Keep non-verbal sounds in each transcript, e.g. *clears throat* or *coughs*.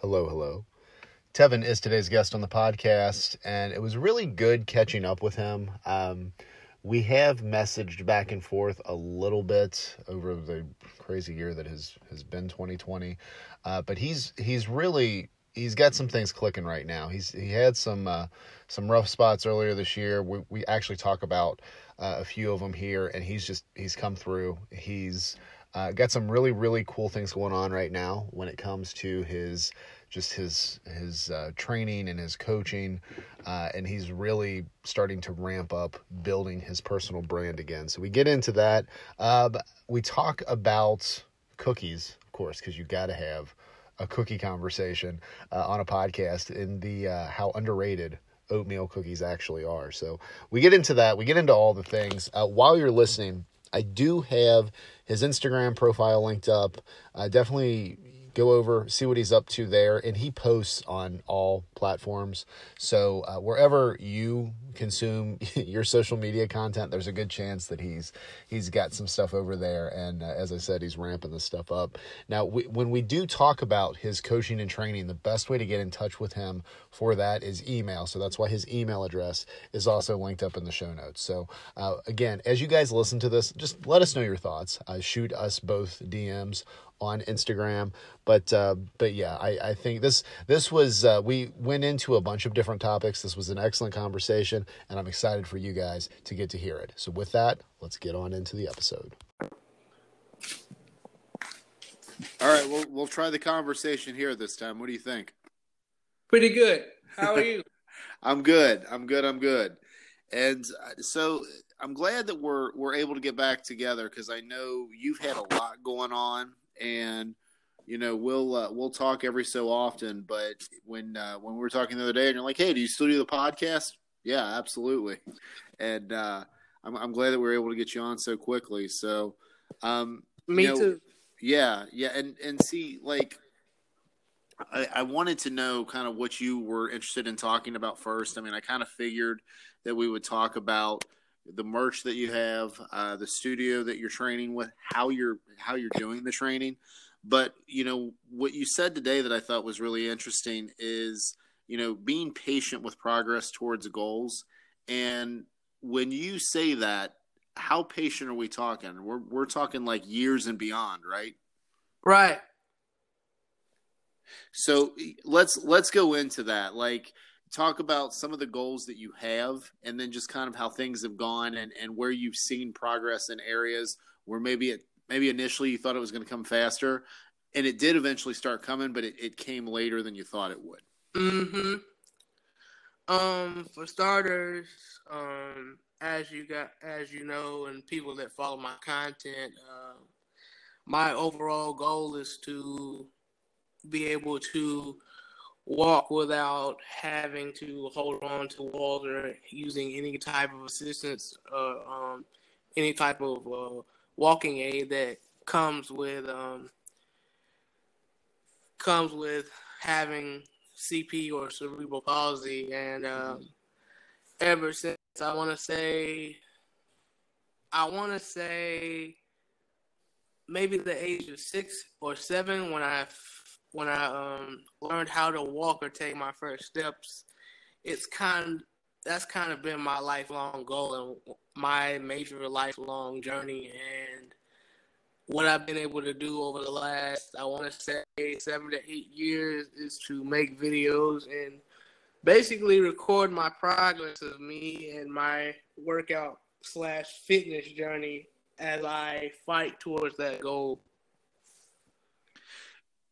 Hello, hello. Tevin is today's guest on the podcast, and it was really good catching up with him. Um, we have messaged back and forth a little bit over the crazy year that has has been 2020, uh, but he's he's really he's got some things clicking right now. He's he had some uh, some rough spots earlier this year. We we actually talk about uh, a few of them here, and he's just he's come through. He's uh, got some really really cool things going on right now when it comes to his just his his uh, training and his coaching, uh, and he's really starting to ramp up building his personal brand again. So we get into that. Uh, we talk about cookies, of course, because you got to have a cookie conversation uh, on a podcast in the uh, how underrated oatmeal cookies actually are. So we get into that. We get into all the things. Uh, while you're listening, I do have his Instagram profile linked up. Uh, definitely go over, see what he's up to there, and he posts on all platforms. So uh, wherever you consume *laughs* your social media content, there's a good chance that he's he's got some stuff over there. And uh, as I said, he's ramping this stuff up. Now, we, when we do talk about his coaching and training, the best way to get in touch with him for that is email. So that's why his email address is also linked up in the show notes. So uh, again, as you guys listen to this, just let us know your thoughts. Uh, shoot us both DMs on Instagram. But uh, but yeah, I, I think this this was uh, we went into a bunch of different topics. This was an excellent conversation, and I'm excited for you guys to get to hear it. So with that, let's get on into the episode. All right, we'll we'll try the conversation here this time. What do you think? Pretty good. How are *laughs* you? I'm good. I'm good. I'm good. And uh, so I'm glad that we're we're able to get back together because I know you've had a lot going on and you know we'll uh, we'll talk every so often. But when uh, when we were talking the other day, and you're like, "Hey, do you still do the podcast?" Yeah, absolutely. And uh, I'm I'm glad that we were able to get you on so quickly. So, um, me you know, too. Yeah, yeah, and and see, like, I, I wanted to know kind of what you were interested in talking about first. I mean, I kind of figured that we would talk about the merch that you have, uh, the studio that you're training with, how you're how you're doing the training. But you know what you said today that I thought was really interesting is you know being patient with progress towards goals. And when you say that, how patient are we talking? We're we're talking like years and beyond, right? Right. So let's let's go into that. Like talk about some of the goals that you have and then just kind of how things have gone and, and where you've seen progress in areas where maybe it maybe initially you thought it was going to come faster and it did eventually start coming but it, it came later than you thought it would. Mm-hmm. Um for starters um as you got as you know and people that follow my content uh, my overall goal is to be able to walk without having to hold on to walls or using any type of assistance or um, any type of uh, walking aid that comes with um, comes with having CP or cerebral palsy. And um, ever since, I want to say, I want to say maybe the age of six or seven when I when I um, learned how to walk or take my first steps, it's kind that's kind of been my lifelong goal and my major lifelong journey and what I've been able to do over the last I want to say seven to eight years is to make videos and basically record my progress of me and my workout slash fitness journey as I fight towards that goal.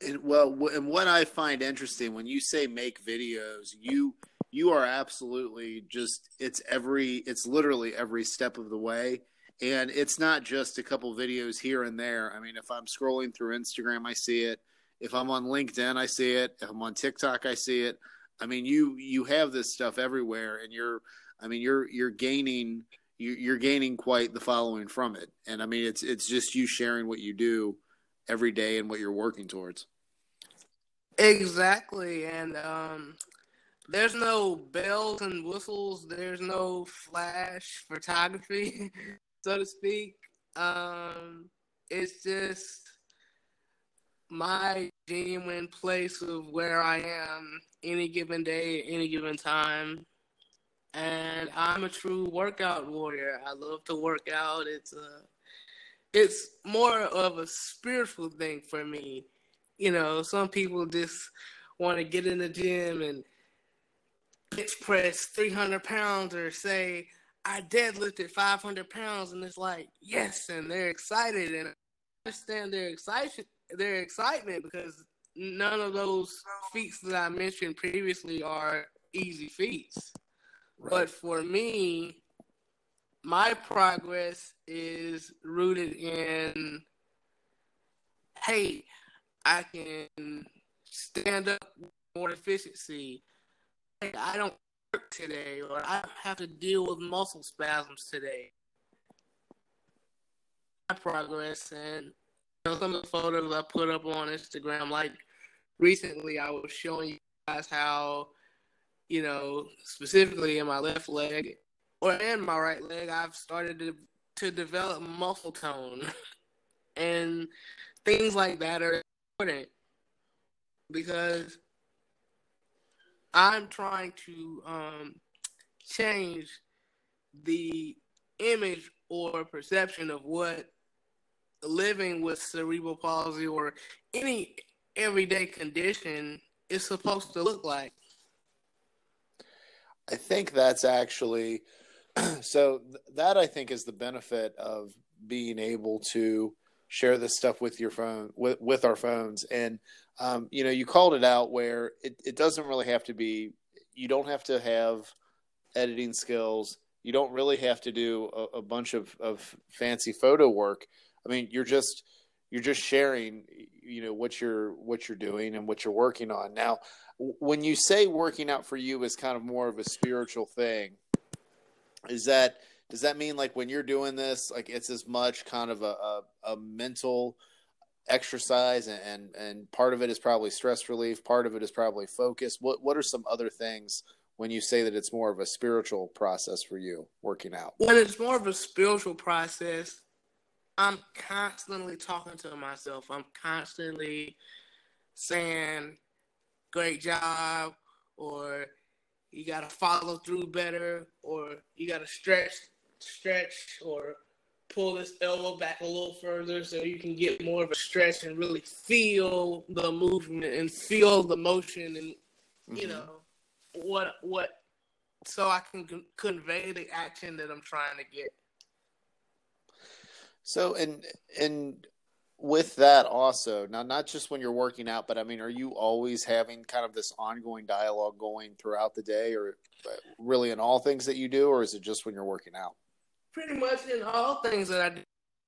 And well, and what I find interesting when you say make videos, you you are absolutely just it's every it's literally every step of the way and it's not just a couple videos here and there. I mean, if I'm scrolling through Instagram, I see it. If I'm on LinkedIn, I see it. If I'm on TikTok, I see it. I mean, you you have this stuff everywhere, and you're, I mean, you're you're gaining you're gaining quite the following from it. And I mean, it's it's just you sharing what you do every day and what you're working towards. Exactly, and um, there's no bells and whistles. There's no flash photography, *laughs* so to speak. Um, it's just my genuine place of where I am any given day, any given time. And I'm a true workout warrior. I love to work out. It's a it's more of a spiritual thing for me. You know, some people just want to get in the gym and bench press 300 pounds or say, I deadlifted 500 pounds, and it's like, yes, and they're excited. And I understand their excitement, their excitement because none of those feats that I mentioned previously are easy feats. Right. But for me, my progress is rooted in hey, I can stand up more efficiency. I don't work today, or I have to deal with muscle spasms today. My progress and you know, some of the photos I put up on Instagram, like recently, I was showing you guys how, you know, specifically in my left leg, or in my right leg, I've started to to develop muscle tone, *laughs* and things like that are important because I'm trying to um, change the image or perception of what living with cerebral palsy or any everyday condition is supposed to look like. I think that's actually *clears throat* so that I think is the benefit of being able to share this stuff with your phone with with our phones. And um, you know you called it out where it, it doesn't really have to be you don't have to have editing skills. You don't really have to do a, a bunch of, of fancy photo work. I mean you're just you're just sharing you know what you're what you're doing and what you're working on. Now when you say working out for you is kind of more of a spiritual thing is that does that mean like when you're doing this like it's as much kind of a, a, a mental exercise and, and, and part of it is probably stress relief part of it is probably focus? What what are some other things when you say that it's more of a spiritual process for you working out? When it's more of a spiritual process i'm constantly talking to myself. I'm constantly saying great job or you got to follow through better or you got to stretch stretch or pull this elbow back a little further so you can get more of a stretch and really feel the movement and feel the motion and you mm-hmm. know what what so I can convey the action that I'm trying to get. So and and with that also now not just when you're working out but i mean are you always having kind of this ongoing dialogue going throughout the day or uh, really in all things that you do or is it just when you're working out pretty much in all things that i do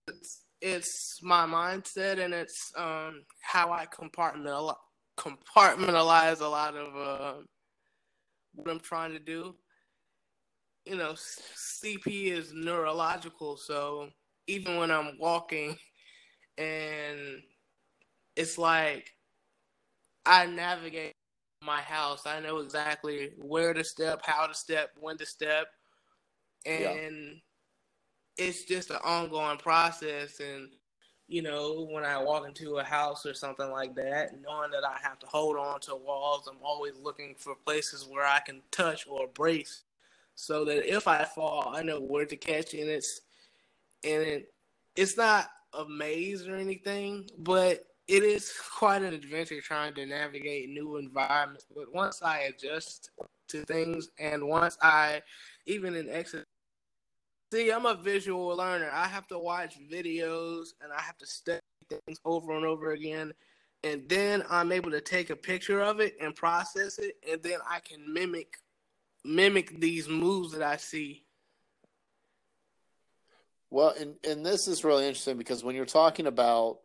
it's, it's my mindset and it's um, how i compartmentalize, compartmentalize a lot of uh, what i'm trying to do you know cp is neurological so even when i'm walking and it's like I navigate my house. I know exactly where to step, how to step, when to step, and yeah. It's just an ongoing process. And you know, when I walk into a house or something like that, knowing that I have to hold on to walls, I'm always looking for places where I can touch or brace, so that if I fall, I know where to catch. And it's and it, it's not a maze or anything, but it is *laughs* quite an adventure trying to navigate new environments. But once I adjust to things, and once I, even in exercise, see, I'm a visual learner. I have to watch videos and I have to study things over and over again. And then I'm able to take a picture of it and process it, and then I can mimic mimic these moves that I see well, and and this is really interesting because when you're talking about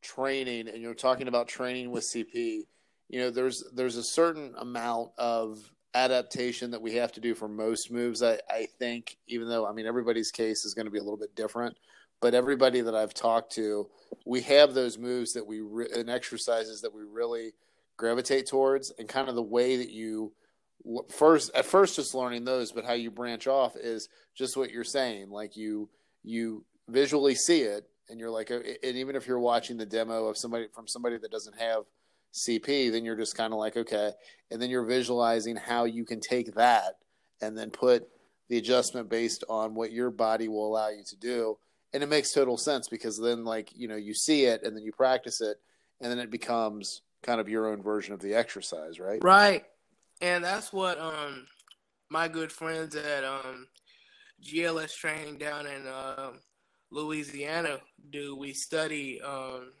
training and you're talking about training with CP, you know, there's there's a certain amount of adaptation that we have to do for most moves. I, I think, even though I mean everybody's case is going to be a little bit different, but everybody that I've talked to, we have those moves that we re- and exercises that we really gravitate towards, and kind of the way that you first at first just learning those, but how you branch off is just what you're saying, like you you visually see it and you're like, uh, and even if you're watching the demo of somebody from somebody that doesn't have CP, then you're just kind of like, okay, and then you're visualizing how you can take that and then put the adjustment based on what your body will allow you to do, and it makes total sense because then like you know you see it and then you practice it, and then it becomes kind of your own version of the exercise, right? Right, and that's what um my good friends at um GLS training down in uh, Louisiana do. We study um,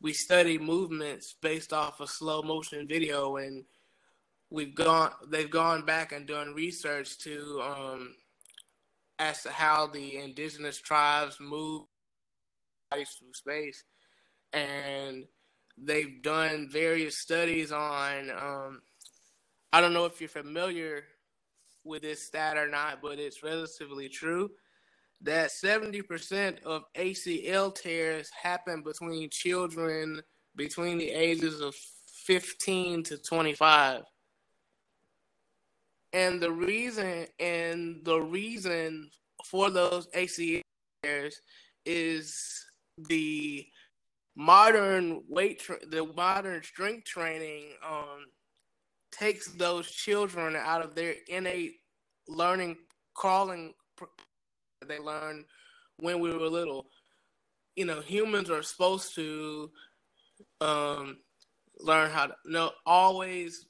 we study movements based off of slow motion video, and we've gone they've gone back and done research to um, as to how the indigenous tribes move through space, and they've done various studies on. Um, I don't know if you're familiar with this stat or not, but it's relatively true that 70% of ACL tears happen between children between the ages of 15 to 25. And the reason and the reason for those ACL tears is the modern weight tra- the modern strength training um, takes those children out of their innate learning crawling they learned when we were little. You know, humans are supposed to um, learn how to you know always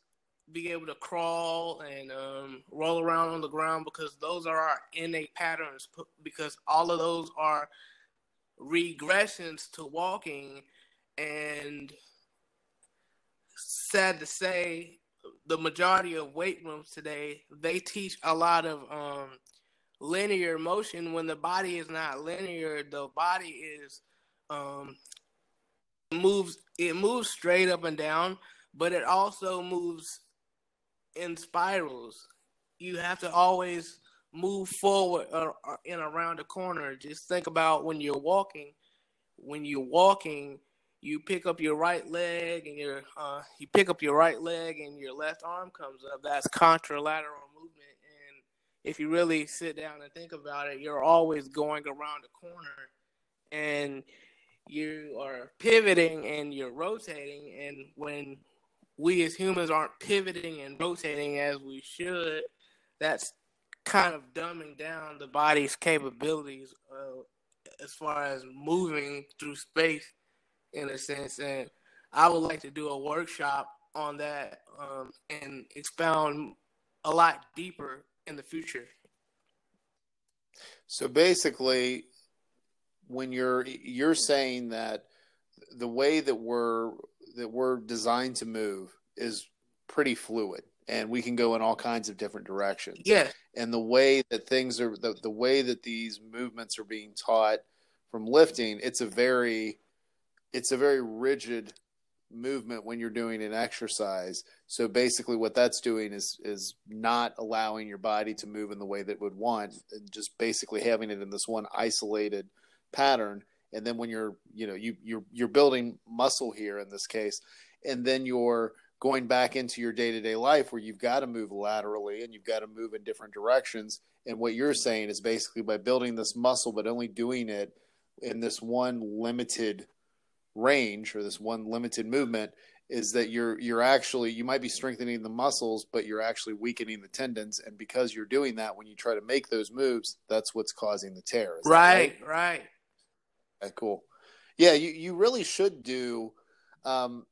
be able to crawl and um, roll around on the ground because those are our innate patterns. Because all of those are regressions to walking, and sad to say, the majority of weight rooms today they teach a lot of um, linear motion when the body is not linear. The body is um moves it moves straight up and down but it also moves in spirals. You have to always move forward or, or in around the corner. Just think about when you're walking. When you're walking you pick up your right leg and your uh, you pick up your right leg and your left arm comes up. That's contralateral if you really sit down and think about it, you're always going around the corner and you are pivoting and you're rotating. And when we as humans aren't pivoting and rotating as we should, that's kind of dumbing down the body's capabilities uh, as far as moving through space in a sense. And I would like to do a workshop on that um, and expound a lot deeper in the future. So basically, when you're you're saying that the way that we're that we're designed to move is pretty fluid and we can go in all kinds of different directions. Yeah. And the way that things are the, the way that these movements are being taught from lifting, it's a very it's a very rigid movement when you're doing an exercise. So basically, what that's doing is is not allowing your body to move in the way that it would want, and just basically having it in this one isolated pattern. And then when you're you know you you're you're building muscle here in this case, and then you're going back into your day to day life where you've got to move laterally and you've got to move in different directions. And what you're saying is basically by building this muscle, but only doing it in this one limited range or this one limited movement is that you're you're actually you might be strengthening the muscles but you're actually weakening the tendons. And because you're doing that when you try to make those moves that's what's causing the tear. Right right, right. Okay, cool. Yeah you, you really should do um,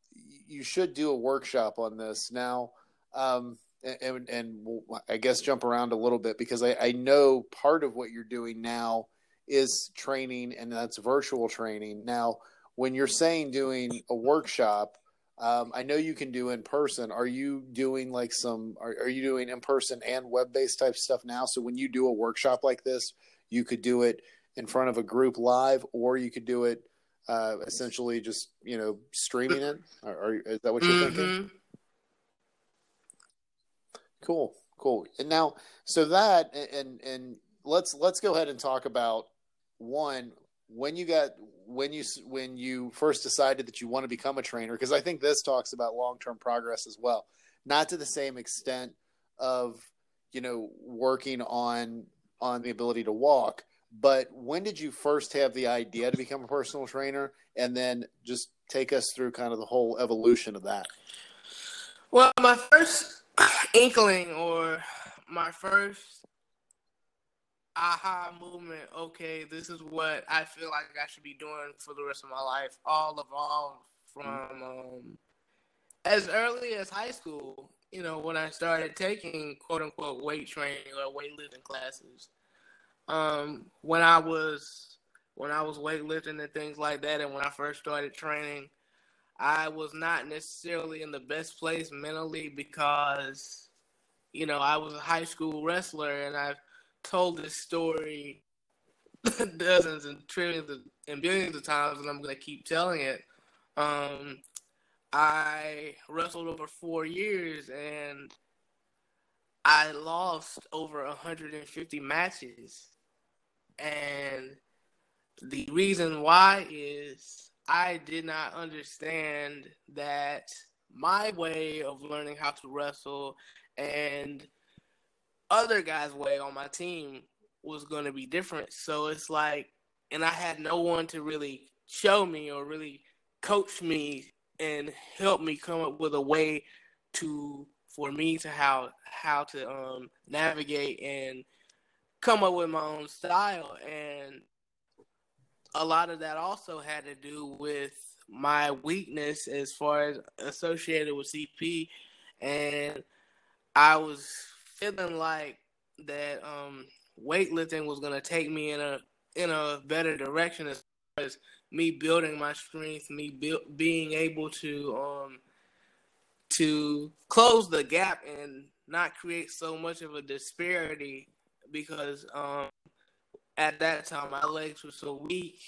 you should do a workshop on this. Now um, and, and we'll, i guess jump around a little bit because I, I know part of what you're doing now is training and that's virtual training. Now when you're saying doing a workshop, um, I know you can do in person. Are you doing like some? Are, are you doing in person and web based type stuff now? So when you do a workshop like this, you could do it in front of a group live, or you could do it uh, essentially just you know streaming it. Or, or is that what you're mm-hmm. thinking? Cool, cool. And now, so that and and let's let's go ahead and talk about one when you got when you when you first decided that you want to become a trainer because I think this talks about long term progress as well, not to the same extent of you know working on on the ability to walk, but when did you first have the idea to become a personal trainer? And then just take us through kind of the whole evolution of that. Well, my first *coughs* inkling or my first aha movement, okay, this is what I feel like I should be doing for the rest of my life, all evolved from um, as early as high school, you know, when I started taking quote unquote weight training or weightlifting classes. Um, when I was when I was weightlifting and things like that, and when I first started training, I was not necessarily in the best place mentally because, you know, I was a high school wrestler, and I've told this story *laughs* dozens and trillions and billions of times, and I'm gonna keep telling it. Um, I wrestled over four years, and I lost over 150 matches and the reason why is I did not understand that my way of learning how to wrestle and other guys' way on my team was going to be different. So it's like, and I had no one to really show me or really coach me and help me come up with a way to for me to how how to um, navigate and come up with my own style and a lot of that also had to do with my weakness as far as associated with CP and I was feeling like that um, weightlifting was going to take me in a in a better direction as far as me building my strength, me build, being able to um, to close the gap and not create so much of a disparity because um, at that time my legs were so weak.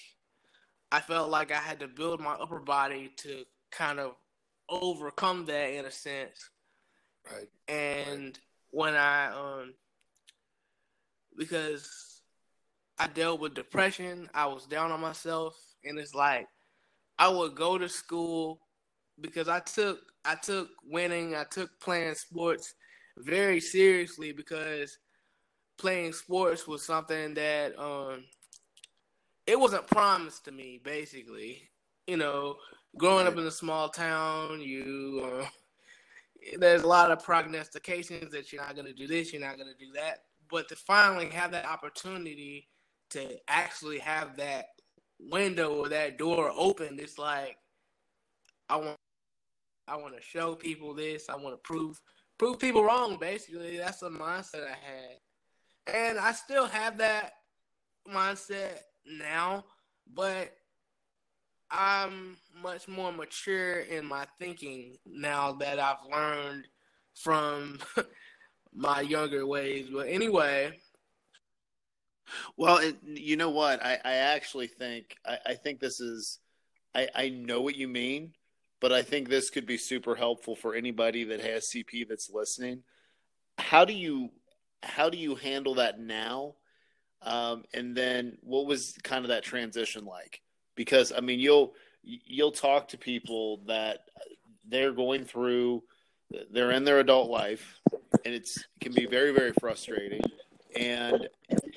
I felt like I had to build my upper body to kind of overcome that in a sense. Right. And right. When I um because I dealt with depression, I was down on myself and it's like I would go to school because I took I took winning, I took playing sports very seriously because playing sports was something that um it wasn't promised to me basically. You know growing up in a small town you uh, there's a lot of prognostications that you're not going to do this you're not going to do that. But to finally have that opportunity to actually have that window or that door open it's like i want i want to show people this i want to prove prove people wrong basically. That's the mindset i had. And I still have that mindset now, but I'm much more mature in my thinking now that I've learned from *laughs* my younger ways. But anyway. Well, it, you know what? I, I actually think I, I think this is I, I know what you mean, but I think this could be super helpful for anybody that has CP that's listening. How do you how do you handle that now? Um, and then what was kind of that transition like? Because I mean, you'll you'll talk to people that they're going through, they're in their adult life, and it's it can be very very frustrating. And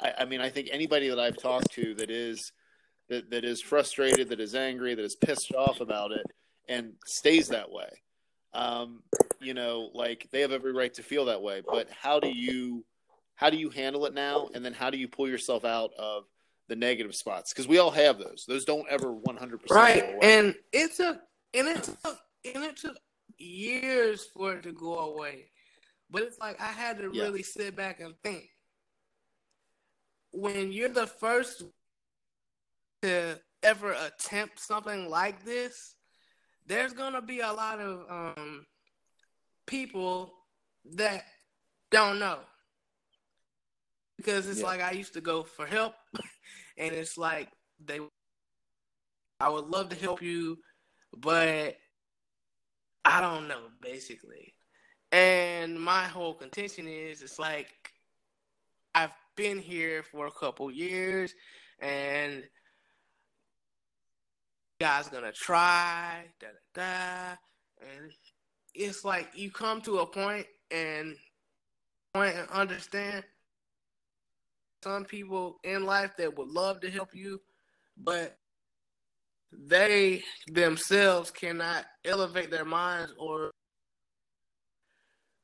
I, I mean, I think anybody that I've talked to that is that, that is frustrated, that is angry, that is pissed off about it, and stays that way. Um, you know, like they have every right to feel that way. But how do you how do you handle it now and then how do you pull yourself out of the negative spots because we all have those. Those don't ever 100% right and it took and it took and it took years for it to go away. But it's like i had to yeah. really sit back and think. When you're the first to ever attempt something like this there's gonna be a lot of um, people that don't know because it's yeah. like I used to go for help, *laughs* and it's like they, I would love to help you, but I don't know, basically. And my whole contention is, it's like I've been here for a couple years, and guys gonna try, da da da, and it's like you come to a point and point and understand some people in life that would love to help you, but they themselves cannot elevate their minds or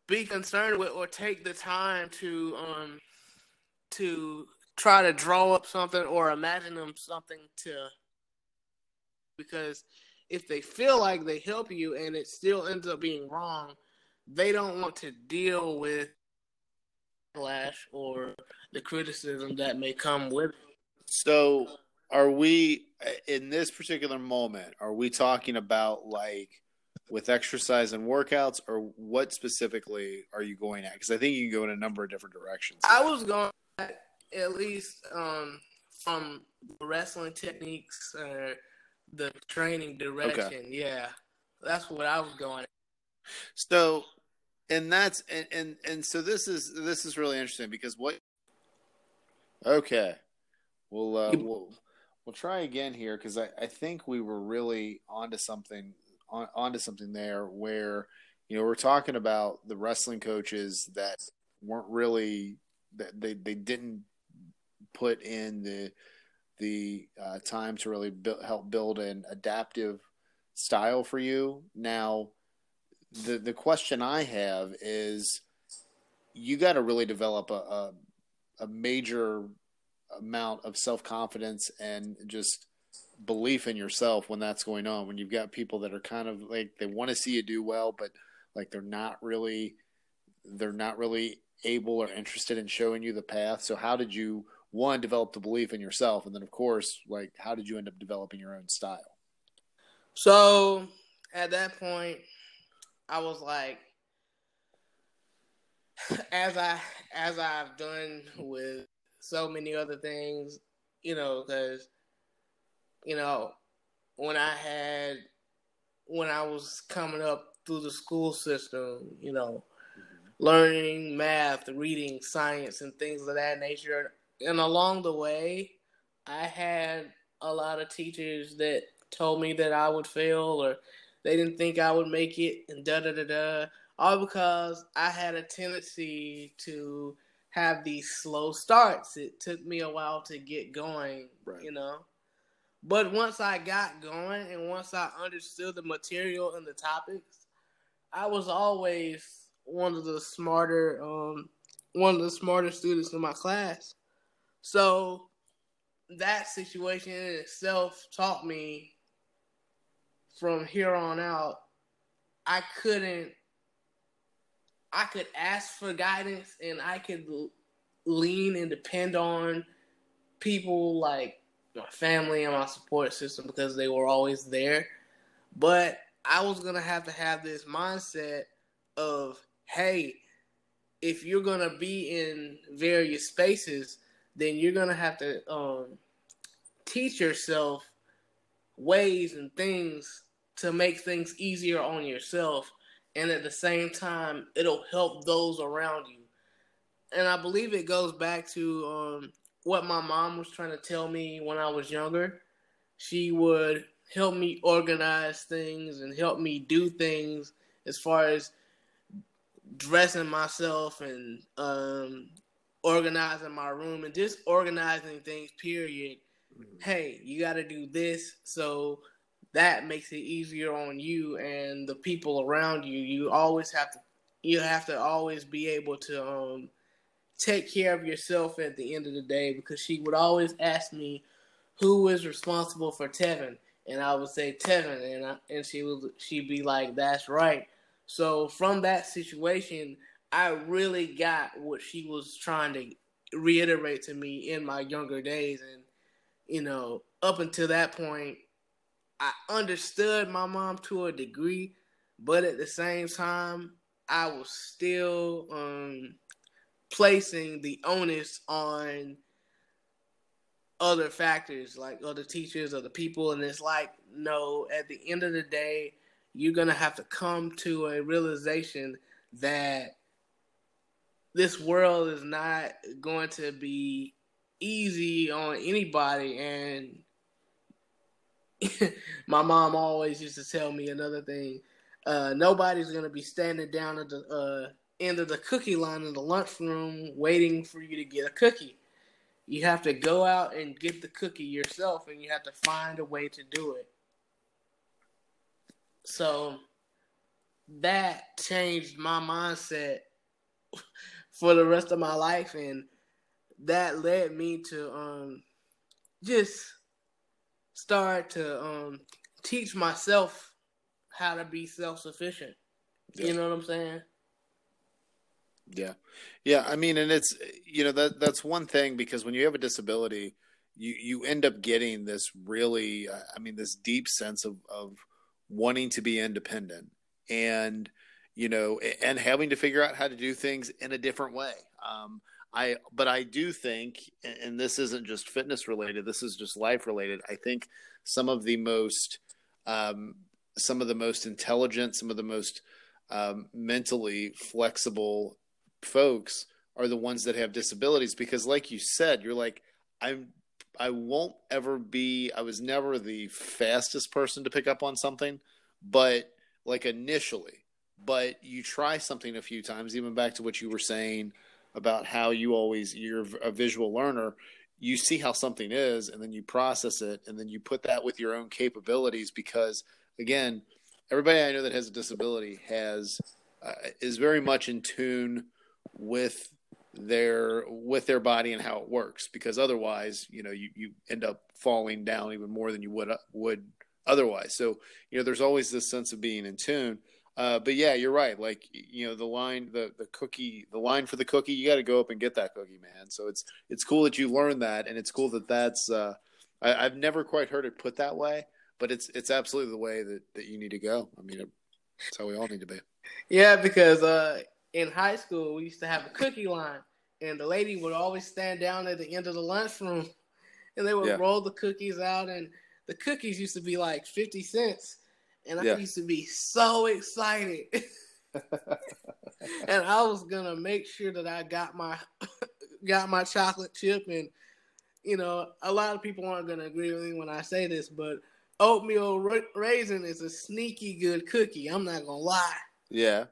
be concerned with or take the time to um to try to draw up something or imagine them something to. Because if they feel like they help you and it still ends up being wrong, they don't want to deal with backlash or the criticism that may come with it. So, are we in this particular moment? Are we talking about like with exercise and workouts, or what specifically are you going at? Because I think you can go in a number of different directions. I was going at, at least um, from wrestling techniques or the training direction. Okay. Yeah, that's what I was going. At. So, and that's and, and and so this is this is really interesting because what? Okay, we'll uh, we'll we'll try again here because I I think we were really onto something on onto something there where you know we're talking about the wrestling coaches that weren't really that they they didn't put in the the uh, time to really build, help build an adaptive style for you. Now, the the question I have is, you got to really develop a, a, a major amount of self confidence and just belief in yourself when that's going on. When you've got people that are kind of like they want to see you do well, but like they're not really they're not really able or interested in showing you the path. So how did you one develop the belief in yourself, and then of course, like how did you end up developing your own style? So at that point, I was like, as I as I've done with so many other things, you know, because you know when I had when I was coming up through the school system, you know, mm-hmm. learning math, reading, science, and things of that nature and along the way, I had a lot of teachers that told me that I would fail or they didn't think I would make it and da da da da. All because I had a tendency to have these slow starts. It took me a while to get going, right. you know. But once I got going and once I understood the material and the topics, I was always one of the smarter um one of the smarter students in my class. So that situation in itself taught me from here on out, I couldn't, I could ask for guidance and I could lean and depend on people like my family and my support system because they were always there. But I was to have to have this mindset of, hey, if you're to be in various spaces, then you're gonna have to um, teach yourself ways and things to make things easier on yourself, and at the same time, it'll help those around you. And I believe it goes back to um, what my mom was trying to tell me when I was younger. She would help me organize things and help me do things as far as dressing myself and um, organizing my room and just organizing things, period. Mm-hmm. Hey, you got to do this. So that makes it easier on you and the people around you. You always have to, you have to always be able to um, take care of yourself at the end of the day because she would always ask me who is responsible for Tevin. And I would say Tevin, and I, and she would she'd be like, "That's right." So from that situation, I really got what she was trying to reiterate to me in my younger days. And, you know, up until that point, I understood my mom to a degree, but at the same time, I was still um, placing the onus on other factors, like other teachers, other people. And it's like, no, at the end of the day, you're to have to come to a realization that this world is not going to be easy on anybody and *laughs* my mom always used to tell me another thing uh, nobody's to be standing down at the uh, end of the cookie line in the lunchroom waiting for you to get a cookie you have to go out and get the cookie yourself and you have to find a way to do it. So that changed my mindset *laughs* for the rest of my life and that led me to um just start to um teach myself how to be self-sufficient. Yeah. You know what I'm saying? Yeah. Yeah, I mean and it's you know that that's one thing because when you have a disability you you end up getting this really I mean this deep sense of of wanting to be independent and you know and having to figure out how to do things in a different way um, i but i do think and this isn't just fitness related this is just life related i think some of the most um, some of the most intelligent some of the most um, mentally flexible folks are the ones that have disabilities because like you said you're like i'm I won't ever be I was never the fastest person to pick up on something, but like initially. But you try something a few times, even back to what you were saying about how you always you're a visual learner. You see how something is, and then you process it, and then you put that with your own capabilities. Because again, everybody I know that has a disability has uh, is very much in tune with their with their body and how it works because otherwise you know you, you end up falling down even more than you would would otherwise so you know there's always this sense of being in tune uh, but yeah you're right. Like you know the line the the cookie the line for the cookie you got to go up and get that cookie man. So it's it's cool that you learned that and it's cool that that's uh, I, have never quite heard it put that way but it's it's absolutely the way that that you need to go. I mean it's how we all need to be. Yeah because uh in high school, we used to have a cookie line, and the lady would always stand down at the end of the lunchroom, and they would yeah. roll the cookies out, and the cookies used to be like fifty cents, and I yeah. used to be so excited. *laughs* and I was gonna make sure that I got my *laughs* got my chocolate chip, and you know, a lot of people aren't gonna agree with me when I say this, but oatmeal ra- raisin is a sneaky good cookie. I'm not gonna lie. Yeah.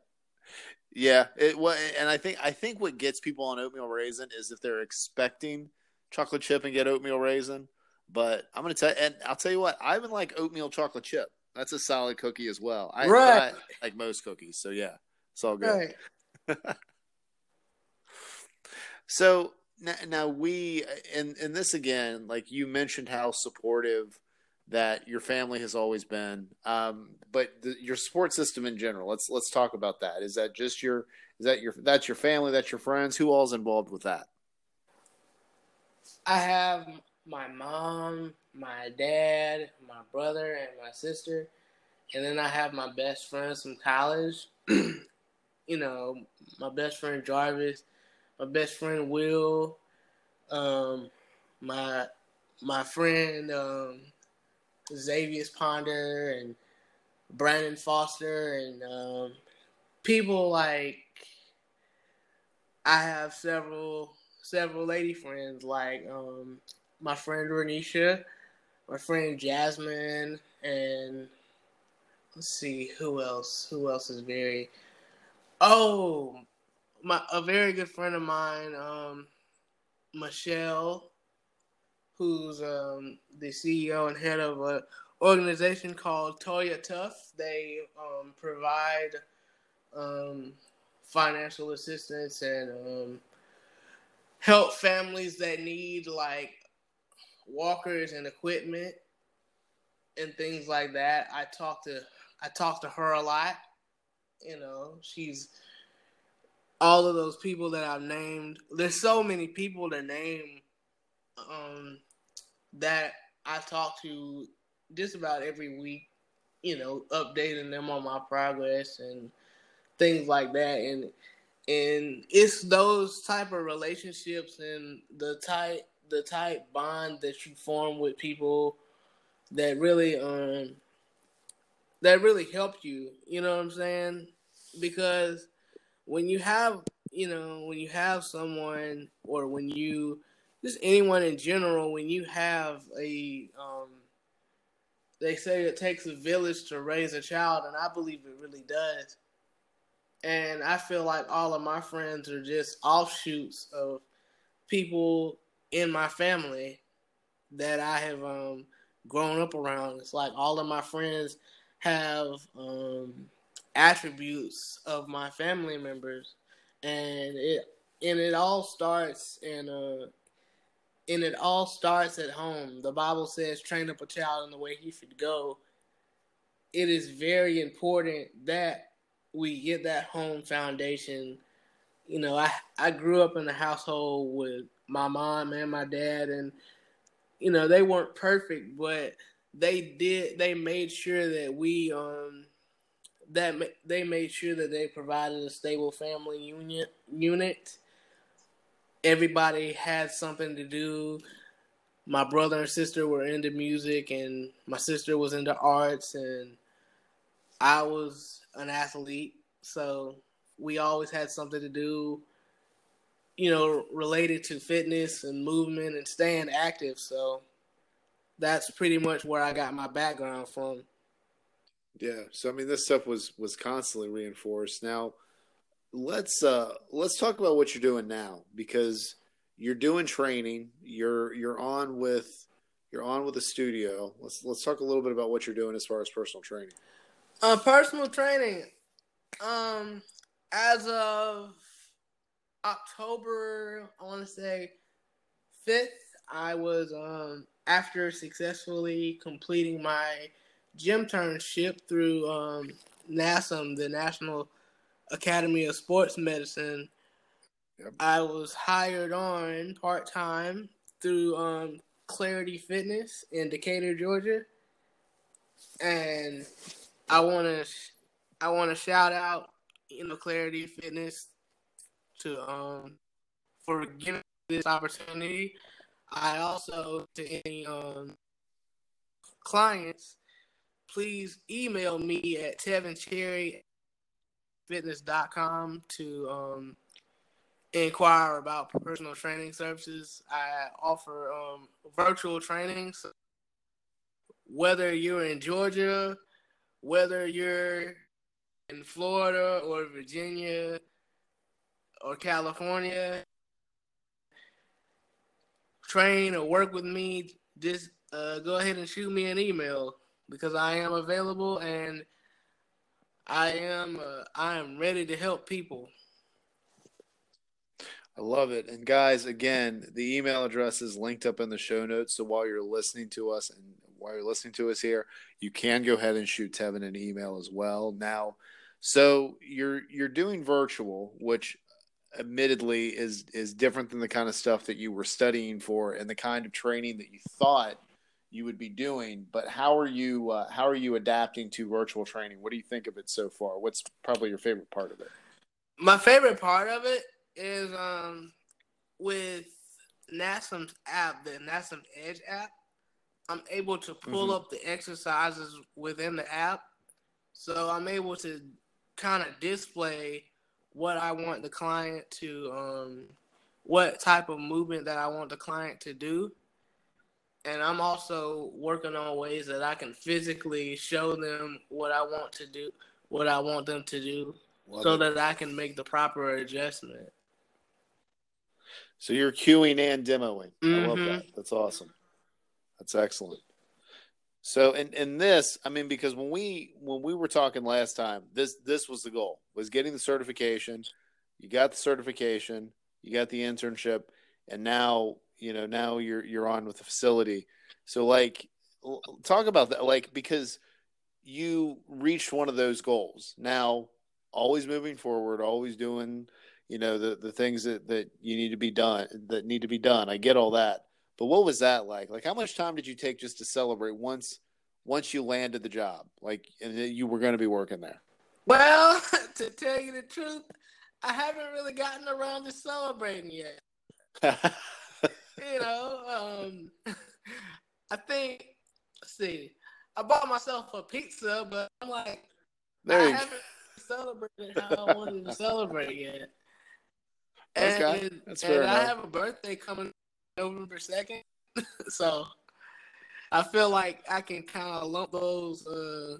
Yeah, it well, and I think I think what gets people on oatmeal raisin is if they're expecting chocolate chip and get oatmeal raisin. But I'm gonna tell and I'll tell you what, I even like oatmeal chocolate chip. That's a solid cookie as well. I, right. I, like most cookies, so yeah, it's all good. Right. *laughs* so now, now we, and and this again, like you mentioned, how supportive that your family has always been. Um, but the, your support system in general. Let's let's talk about that. Is that just your is that your that's your family? That's your friends? Who all's involved with that? I have my mom, my dad, my brother, and my sister, and then I have my best friends from college. *clears throat* you know, my best friend Jarvis, my best friend Will, um, my my friend um, Xavier Ponder and Brandon Foster and um, people like I have several several lady friends like um, my friend Renisha, my friend Jasmine, and let's see who else. Who else is very oh my a very good friend of mine, um, Michelle who's um, the CEO and head of an organization called Toya Tough. They um, provide um, financial assistance and um, help families that need like walkers and equipment and things like that. I talk to I talk to her a lot. You know, she's all of those people that I've named. There's so many people to name um, that I talk to just about every week, you know, updating them on my progress and things like that. And and it's those type of relationships and the type the type bond that you form with people that really um that really help you. You know what I'm saying? Because when you have you know when you have someone or when you just anyone in general, when you have a, um, they say it takes a village to raise a child, and I believe it really does. And I feel like all of my friends are just offshoots of people in my family that I have um, grown up around. It's like all of my friends have um, attributes of my family members, and it and it all starts in a and it all starts at home. The Bible says, "Train up a child in the way he should go." It is very important that we get that home foundation. You know, I I grew up in a household with my mom and my dad, and you know they weren't perfect, but they did. They made sure that we um that they made sure that they provided a stable family unit unit. Everybody had something to do. My brother and sister were into music, and my sister was into arts, and I was an athlete, so we always had something to do. You know, related to fitness and movement and staying active. So that's pretty much where I got my background from. Yeah. So I mean, this stuff was was constantly reinforced. Now, let's uh let's talk about what you're doing now because you're doing training. You're you're on with you're on with the studio. Let's let's talk a little bit about what you're doing as far as personal training. Uh, personal training. Um, as of October, I want to say fifth, I was um after successfully completing my gym internship through um, NASM, the National Academy of Sports Medicine. Yep. I was hired on part time through um, Clarity Fitness in Decatur, Georgia, and I want to I want to shout out you know Clarity Fitness to um for giving this opportunity. I also to any um clients please email me at tevin@clarityfitness.com to um, inquire about personal training services. I offer um, virtual trainings. Whether you're in Georgia, whether you're in Florida or Virginia or California, train or work with me, just uh, go ahead and shoot me an email because I am available and I am uh, I am ready to help people. I love it. And guys, again, the email address is linked up in the show notes. So while you're listening to us and while you're listening to us here, you can go ahead and shoot Tevin an email as well. Now, so you're you're doing virtual, which admittedly is is different than the kind of stuff that you were studying for and the kind of training that you thought – you would be doing. But how are you uh, how are you adapting to virtual training? What do you think of it so far? What's probably your favorite part of it? My favorite part of it is um, with NASM's app, the NASM Edge app. I'm able to pull mm-hmm. up the exercises within the app, so I'm able to kind of display what I want the client to, um, what type of movement that I want the client to do and I'm also working on ways that I can physically show them what I want to do, what I want them to do, Love so it. that I can make the proper adjustment. So you're cueing and demoing. Mm-hmm. I love mm-hmm. that. That's awesome. That's excellent. So in in this, I mean, because when we when we were talking last time, this this was the goal was getting the certification. You got the certification, you got the internship, and now you know now you're you're on with the facility. So like talk about that like because you reached one of those goals. Now always moving forward always doing you know the the things that that you need to be done that need to be done. I get all that but what was that like like how much time did you take just to celebrate once once you landed the job like and you were going to be working there well *laughs* to tell you the truth i haven't really gotten around to celebrating yet *laughs* you know, um, *laughs* I think. Let's see. I bought myself a pizza, but I'm like, there I haven't celebrated how I wanted to celebrate yet. And, okay, that's fair and enough. I have a birthday coming November second, *laughs* so I feel like I can kind of lump those uh,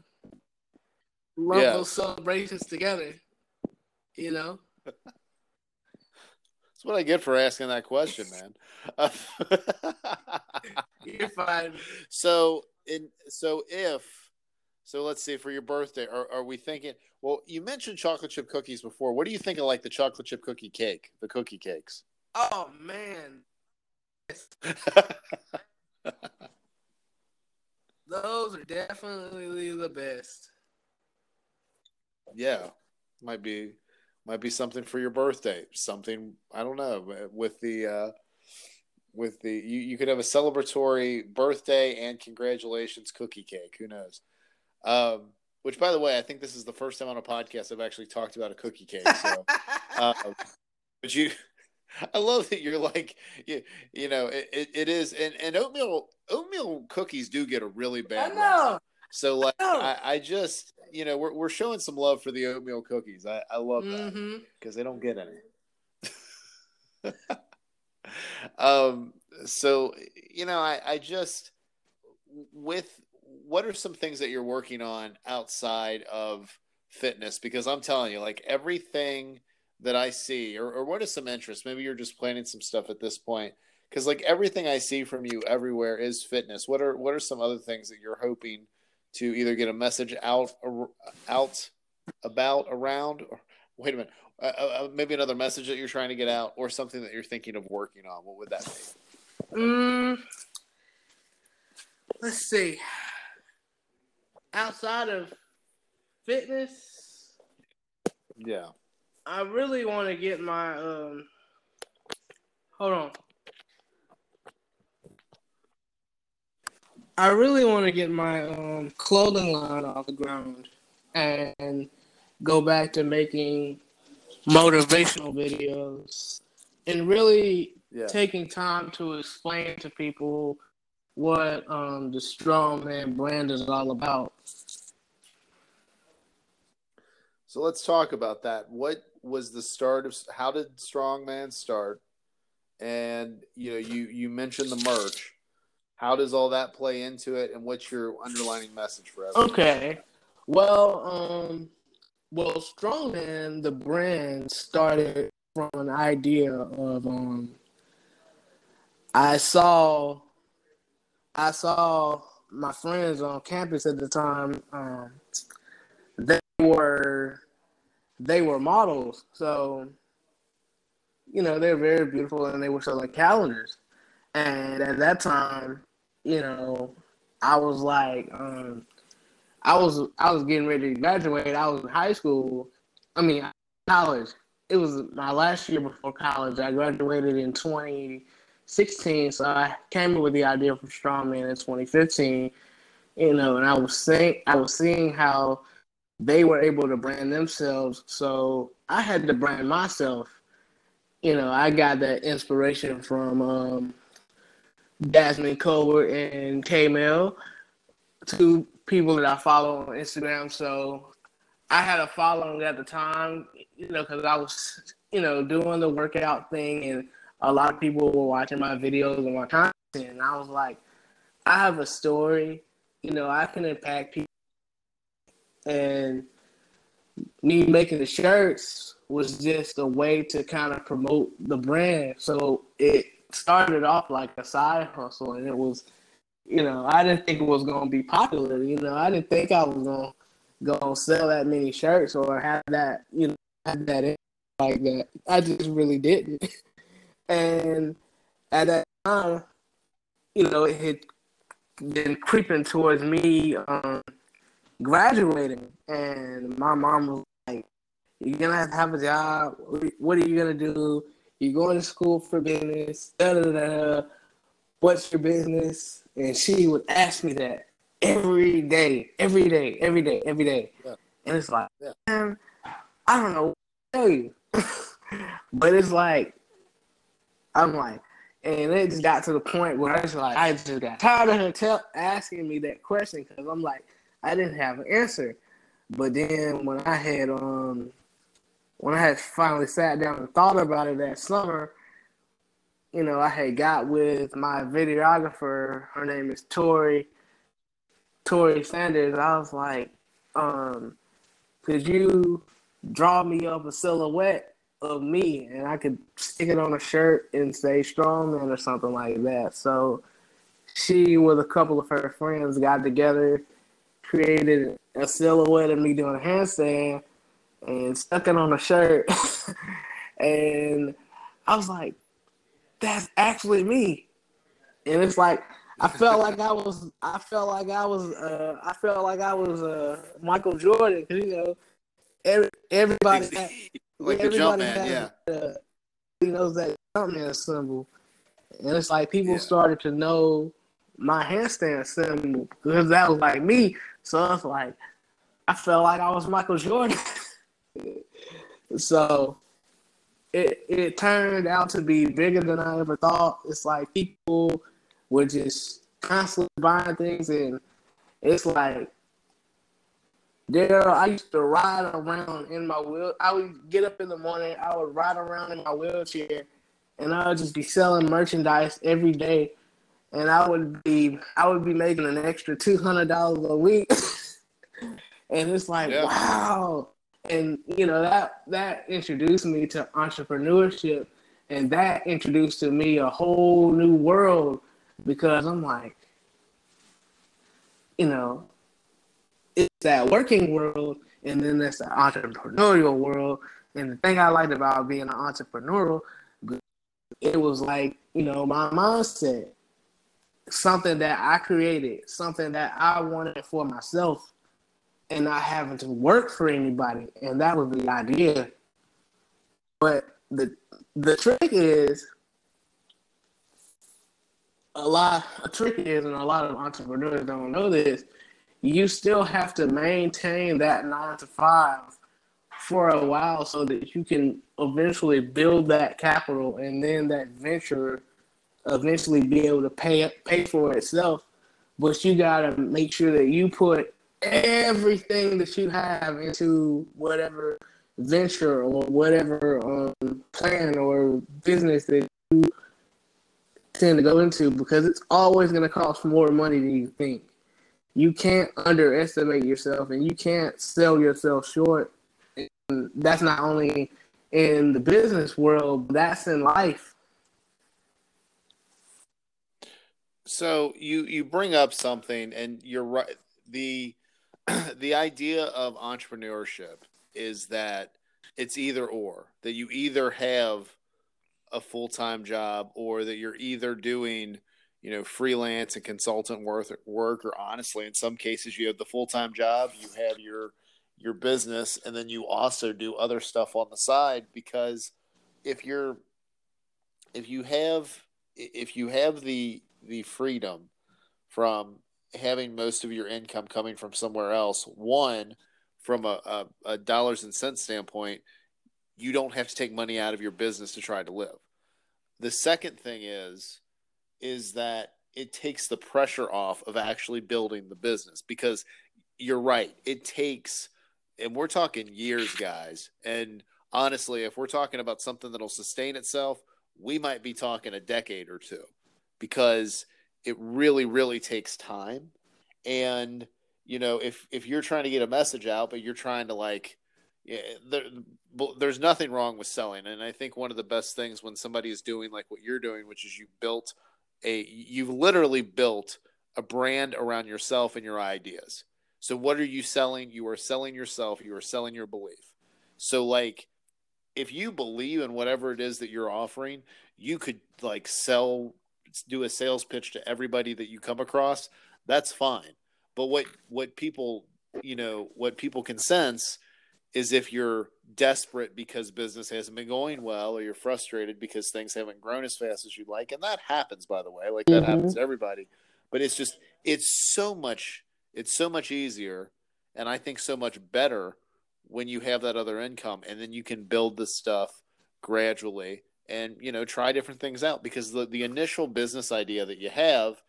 lump yeah. those celebrations together. You know. *laughs* That's what I get for asking that question, man. *laughs* You're fine. So, in so if so, let's see for your birthday. Are, are we thinking? Well, you mentioned chocolate chip cookies before. What do you think of like the chocolate chip cookie cake, the cookie cakes? Oh man, *laughs* those are definitely the best. yeah, might be might be something for your birthday. Something I don't know with the uh, with the you, you could have a celebratory birthday and congratulations cookie cake. Who knows? Um, which, by the way, I think this is the first time on a podcast I've actually talked about a cookie cake. So, *laughs* uh, but you, I love that you're like, you, you know, it, it, is, and, and oatmeal oatmeal cookies do get a really I bad. rap. know. So like, know. I, I just, you know, we're we're showing some love for the oatmeal cookies. I I love that hmm because they don't get any. *laughs* um. So you know, I I just with what are some things that you're working on outside of fitness? Because I'm telling you, like everything that I see, or, or what is some interest? Maybe you're just planning some stuff at this point. Because like everything I see from you everywhere is fitness. What are what are some other things that you're hoping to either get a message out out about around? Or wait a minute, uh, uh, maybe another message that you're trying to get out, or something that you're thinking of working on. What would that be? Mm, let's see. Outside of fitness, Yeah. I really want to get my um. Hold on. I really want to get my um clothing line off the ground and go back to making motivational videos and really Yeah. taking time to explain to people what um the strongman brand is all about. So let's talk about that. What was the start of how did Strongman start? And you know, you you mentioned the merch. How does all that play into it and what's your underlining message for everyone? Okay. Well, um, well, Strongman, the brand started from an idea of um, I saw, I saw my friends on campus at the time. Um, they were, they were models, so you know they're very beautiful, and they were selling calendars. And at that time, you know, I was like, um, I was I was getting ready to graduate. I was in high school. I mean, college. It was my last year before college. I graduated in 2016, so I came up with the idea for Strongman in 2015. You know, and I was saying I was seeing how they were able to brand themselves, so I had to brand myself. You know, I got that inspiration from um, Jasmine Colbert and K Mel, two people that I follow on Instagram. So I had a following at the time, you know, because I was, you know, doing the workout thing, and a lot of people were watching my videos and my content. And I was like, I have a story, you know, I can impact people. And me making the shirts was just a way to kind of promote the brand. So it started off like a side hustle, and it was, you know, I didn't think it was gonna be popular. You know, I didn't think I was gonna gonna sell that many shirts or have that, you know, have that like that. I just really didn't. *laughs* and at that time, you know, it had been creeping towards me um, graduating, and my mom was like, "You're gonna have to have a job. What are you gonna do? You're going to school for business. Da, da, da, da. What's your business?" And she would ask me that every day, every day, every day, every day. Yeah. And it's like, Yeah. man, I don't know what to tell you. *laughs* but it's like, I'm like, and it just got to the point where I was like, I just got tired of her tell, asking me that question because I'm like, I didn't have an answer. But then when I had um, when I had finally sat down and thought about it that summer, you know, I had got with my videographer. Her name is Tori. Tori Sanders. I was like, um, could you draw me up a silhouette of me, and I could stick it on a shirt and say strongman or something like that. So she, with a couple of her friends, got together, created a silhouette of me doing a handstand, and stuck it on a shirt. *laughs* and I was like, "That's actually me." And it's like I felt like I was, I felt like I was, uh, I felt like I was uh, Michael Jordan you know, every, everybody, had, like the everybody jump man, yeah. uh, he knows that jumpman symbol, and it's like people Yeah. started to know my handstand symbol because that was like me. So it's like I felt like I was Michael Jordan. *laughs* so it it turned out to be bigger than I ever thought. It's like people were just constantly buying things, and it's like there. I used to ride around in my wheel. I would get up in the morning. I would ride around in my wheelchair, and I would just be selling merchandise every day. And I would be I would be making an extra two hundred dollars a week. *laughs* and it's like Yeah. wow. And you know that that introduced me to entrepreneurship, and that introduced to me a whole new world because I'm like, you know, it's that working world, and then there's the entrepreneurial world. And the thing I liked about being an entrepreneurial, it was like you know my mindset, something that I created, something that I wanted for myself, and not having to work for anybody. And that was the idea. But the the trick is a lot a trick is and a lot of entrepreneurs don't know this you still have to maintain that nine to five for a while so that you can eventually build that capital and then that venture eventually be able to pay pay for itself but you got to make sure that you put everything that you have into whatever venture or whatever um, plan or business that you tend to go into because it's always going to cost more money than you think. You can't underestimate yourself and you can't sell yourself short. And that's not only in the business world, that's in life. So you you bring up something, and you're right. the *clears throat* The idea of entrepreneurship is that it's either or. That you either have a full time job, or that you're either doing you know freelance and consultant work or honestly, in some cases, you have the full time job, you have your your business, and then you also do other stuff on the side. Because if you're if you have if you have the the freedom from having most of your income coming from somewhere else. One from a, a, a dollars and cents standpoint you don't have to take money out of your business to try to live. The second thing is is that it takes the pressure off of actually building the business because you're right. It takes and we're talking years guys. And honestly if we're talking about something that'll sustain itself we might be talking a decade or two because it really really takes time. And you know if if you're trying to get a message out but you're trying to like yeah, there, there's nothing wrong with selling. And i think one of the best things when somebody is doing like what you're doing which is you built a you've literally built a brand around yourself and your ideas. So what are you selling? You are selling yourself. You are selling your belief. So like if you believe in whatever it is that you're offering you could like sell do a sales pitch to everybody that you come across that's fine but what what people you know what people can sense is if you're desperate because business hasn't been going well or you're frustrated because things haven't grown as fast as you'd like and that happens by the way like that Mhm. happens to everybody but it's just it's so much it's so much easier and i think so much better when you have that other income and then you can build the stuff gradually and you know try different things out because the, the initial business idea that you have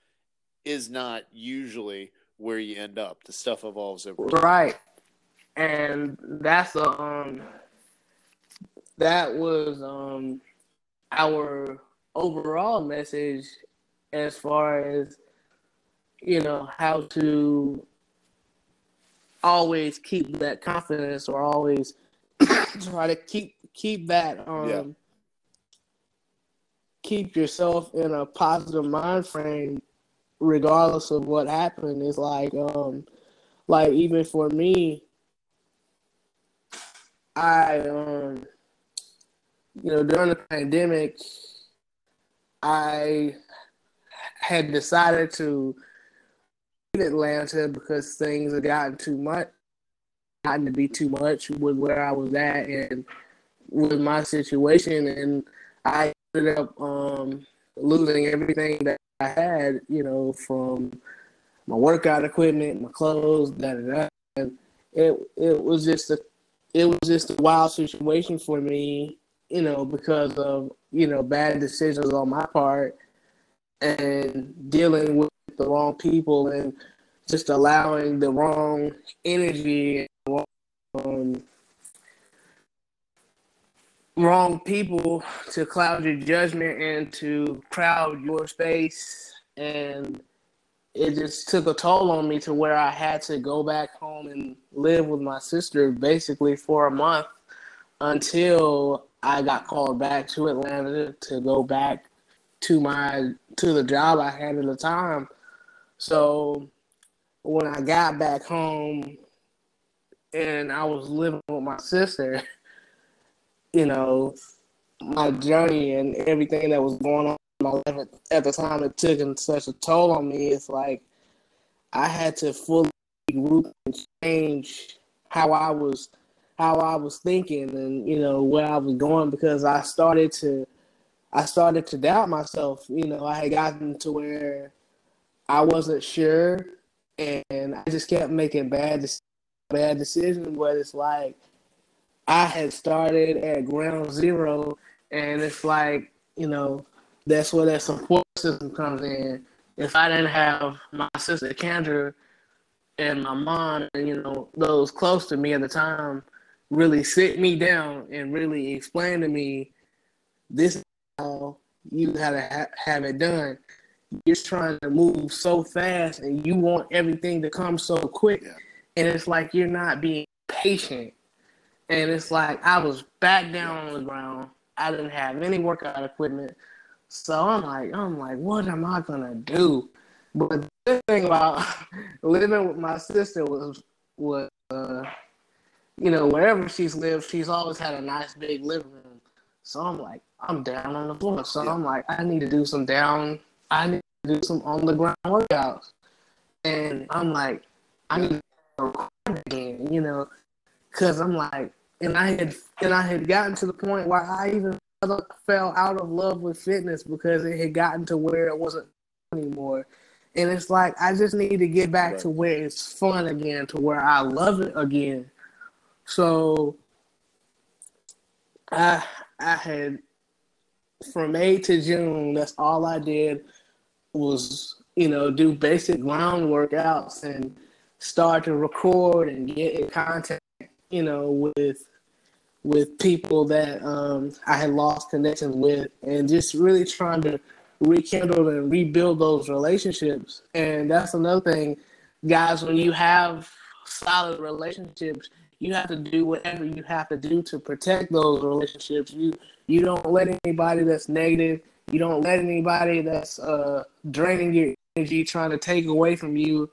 is not usually where you end up the stuff evolves over time. Right. And that's a, um that was um our overall message as far as you know how to always keep that confidence or always *coughs* try to keep keep that um Yeah. Keep yourself in a positive mind frame regardless of what happened. It's like um like even for me i um you know during the pandemic i had decided to leave atlanta because things had gotten too much gotten to be too much with where i was at and with my situation. And i ended up um losing everything that I had, you know, from my workout equipment, my clothes, da da da. And it it was just a it was just a wild situation for me, you know, because of you know bad decisions on my part and dealing with the wrong people and just allowing the wrong energy and wrong, wrong people to cloud your judgment and to crowd your space and it just took a toll on me to where I had to go back home and live with my sister basically for a month until I got called back to Atlanta to go back to my to the job I had at the time. So when I got back home and I was living with my sister, you know, my journey and everything that was going on in my life at, the time it took and such a toll on me. It's like I had to fully regroup and change how I was how I was thinking and you know where I was going because I started to I started to doubt myself. You know, I had gotten to where I wasn't sure and I just kept making bad bad decisions. where it's like I had started at ground zero, and it's like you know that's where that support system comes in. If I didn't have my sister Kendra and my mom, and you know those close to me at the time, really sit me down and really explain to me this is how you gotta ha- have it done. You're trying to move so fast and you want everything to come so quick. And it's like you're not being patient and it's like i was back down on the ground. I didn't have any workout equipment. So i'm like i'm like what am i gonna do? But the thing about *laughs* living with my sister was was uh, you know wherever she's lived she's always had a nice big living room. So i'm like i'm down on the floor. So i'm like i need to do some down I need to do some on the ground workouts. And I'm like, I need to record again, you know, because I'm like, and I had and I had gotten to the point where I even fell out of love with fitness because it had gotten to where it wasn't anymore. And it's like I just need to get back Right. to where it's fun again, to where I love it again. So I I had from May to June, that's all I did was, you know, do basic ground workouts and start to record and get in contact, you know, with with people that um, I had lost connections with, and just really trying to rekindle and rebuild those relationships. And that's another thing, guys. When you have solid relationships, you have to do whatever you have to do to protect those relationships. You you don't let anybody that's negative. You don't let anybody that's uh, draining your energy, trying to take away from you,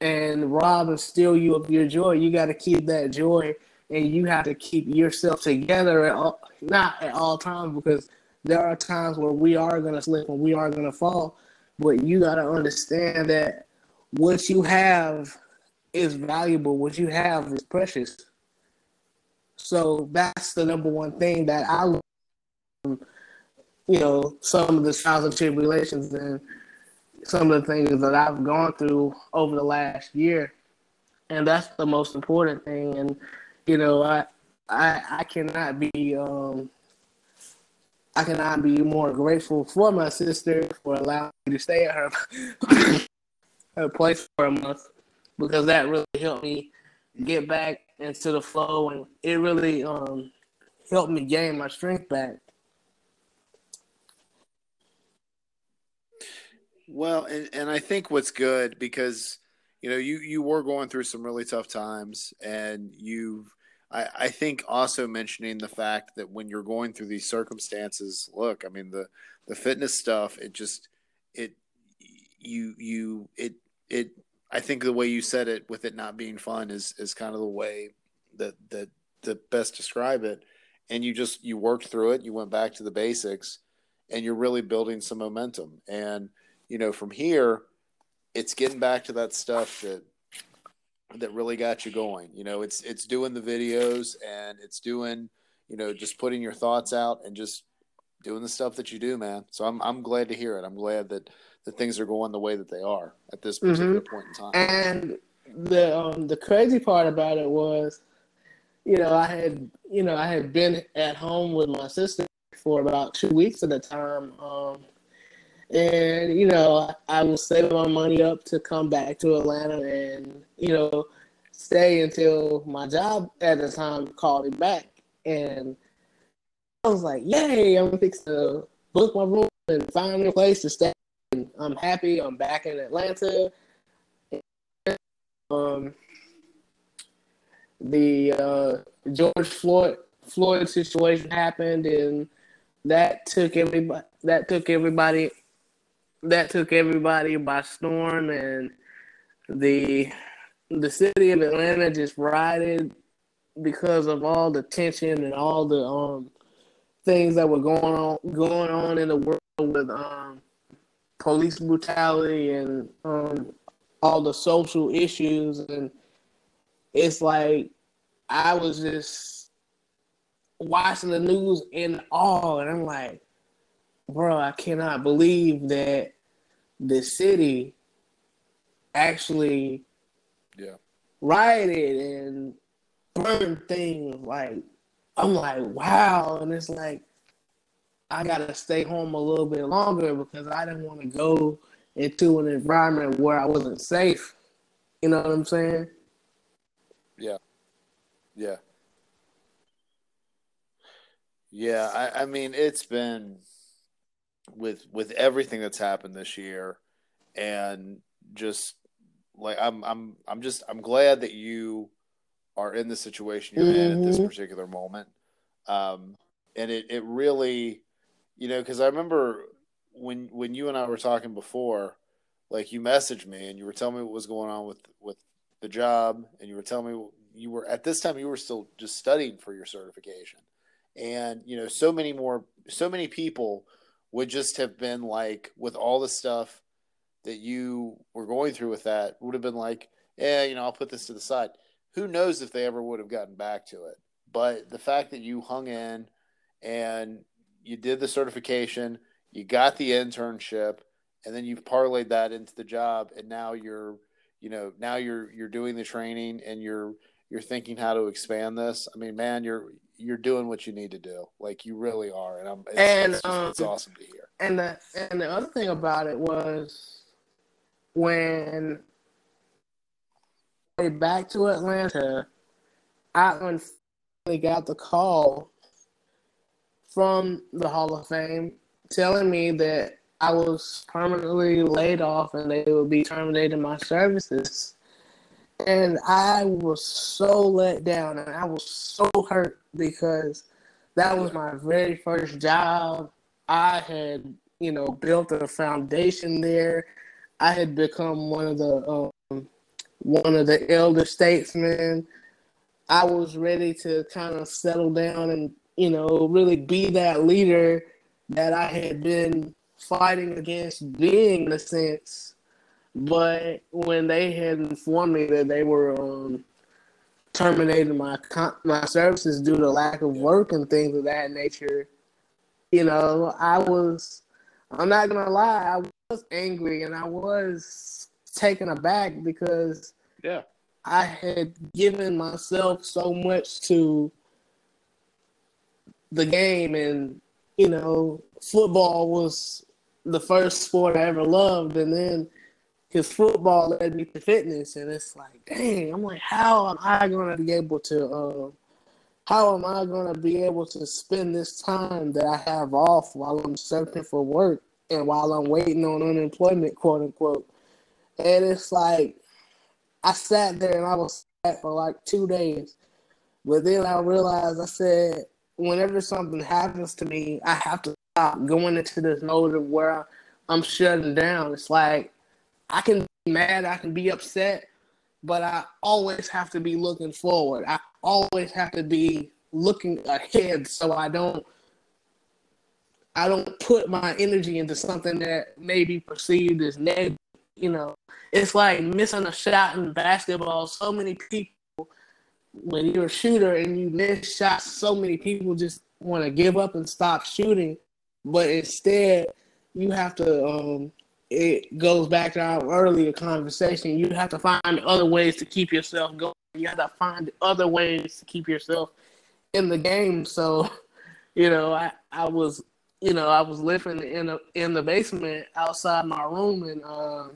and rob and steal you of your joy. You got to keep that joy, and you have to keep yourself together at all, not at all times, because there are times where we are gonna slip and we are gonna fall. But you got to understand that what you have is valuable. What you have is precious. So that's the number one thing that I, you know, some of the trials and tribulations and some of the things that I've gone through over the last year, and that's the most important thing. And you know, I I I cannot be um I cannot be more grateful for my sister for allowing me to stay at her *laughs* her place for a month because that really helped me get back into the flow and it really um helped me gain my strength back. Well, and, and I think what's good because you know you you were going through some really tough times, and you've I, I think also mentioning the fact that when you're going through these circumstances, look, I mean the the fitness stuff, it just it you you it it I think the way you said it with it not being fun is is kind of the way that that to best describe it. And you just you worked through it, you went back to the basics, and you're really building some momentum. And you know, from here, it's getting back to that stuff that that really got you going. You know, it's it's doing the videos and it's doing, you know, just putting your thoughts out and just doing the stuff that you do, man. So I'm I'm glad to hear it. I'm glad that that things are going the way that they are at this particular mm-hmm. point in time. And the um, the crazy part about it was, you know, I had you know I had been at home with my sister for about two weeks at a time. Um, and you know, I was saving my money up to come back to Atlanta and you know stay until my job at the time called me back, and I was like, "Yay! I'm uh book my room and find a place to stay." And I'm happy. I'm back in Atlanta. Um, the uh, George Floyd Floyd situation happened, and that took everybody. That took everybody that took everybody by storm, and the the city of Atlanta just rioted because of all the tension and all the um things that were going on going on in the world with um police brutality and um all the social issues. And it's like I was just watching the news in awe and I'm like bro, I cannot believe that the city actually yeah rioted and burned things like I'm like, wow, and it's like I gotta stay home a little bit longer because I didn't want to go into an environment where I wasn't safe. You know what I'm saying? Yeah. Yeah. Yeah, I, I mean it's been with with everything that's happened this year, and just like I'm I'm I'm just I'm glad that you are in the situation you're mm-hmm. in at this mm-hmm. particular moment. Um, and it it really, you know, because I remember when when you and I were talking before, like you messaged me and you were telling me what was going on with with the job, and you were telling me you were at this time you were still just studying for your certification, and you know, so many more, so many people would just have been like with all the stuff that you were going through with that would have been like, yeah, you know, I'll put this to the side. Who knows if they ever would have gotten back to it? But the fact that you hung in and you did the certification, you got the internship, and then you've parlayed that into the job, and now you're, you know, now you're you're doing the training and you're you're thinking how to expand this. I mean, man, you're you're doing what you need to do. Like you really are, and I'm. It's, and it's, just, um, it's awesome to hear. And the and the other thing about it was when I back to Atlanta, I unfortunately got the call from the Hall of Fame telling me that I was permanently laid off and they would be terminating my services. And I was so let down and I was so hurt because that was my very first job. I had, you know, built a foundation there. I had become one of the um, one of the elder statesmen. I was ready to kind of settle down and, you know, really be that leader that I had been fighting against being in a sense but when they had informed me that they were um, terminating my my services due to lack of work and things of that nature, you know, I was I'm not gonna lie, I was angry and I was taken aback because yeah, I had given myself so much to the game and you know, football was the first sport I ever loved. And then his football led me to fitness, and it's like, dang, I'm like, how am I gonna be able to, uh, how am I gonna be able to spend this time that I have off while I'm searching for work and while I'm waiting on unemployment, quote unquote? And it's like, I sat there and I was sat for like two days, But then I realized I said, whenever something happens to me, I have to stop going into this mode of where I'm shutting down. It's like I can be mad, I can be upset, but I always have to be looking forward. I always have to be looking ahead so I don't I don't put my energy into something that may be perceived as negative. You know, it's like missing a shot in basketball. So many people, when you're a shooter and you miss shots, so many people just want to give up and stop shooting. But instead, you have to. Um, it goes back to our earlier conversation. You have to find other ways to keep yourself going. You have to find other ways to keep yourself in the game. So, *laughs* you know, I, I was you know, I was living in a, in the basement outside my room, and um,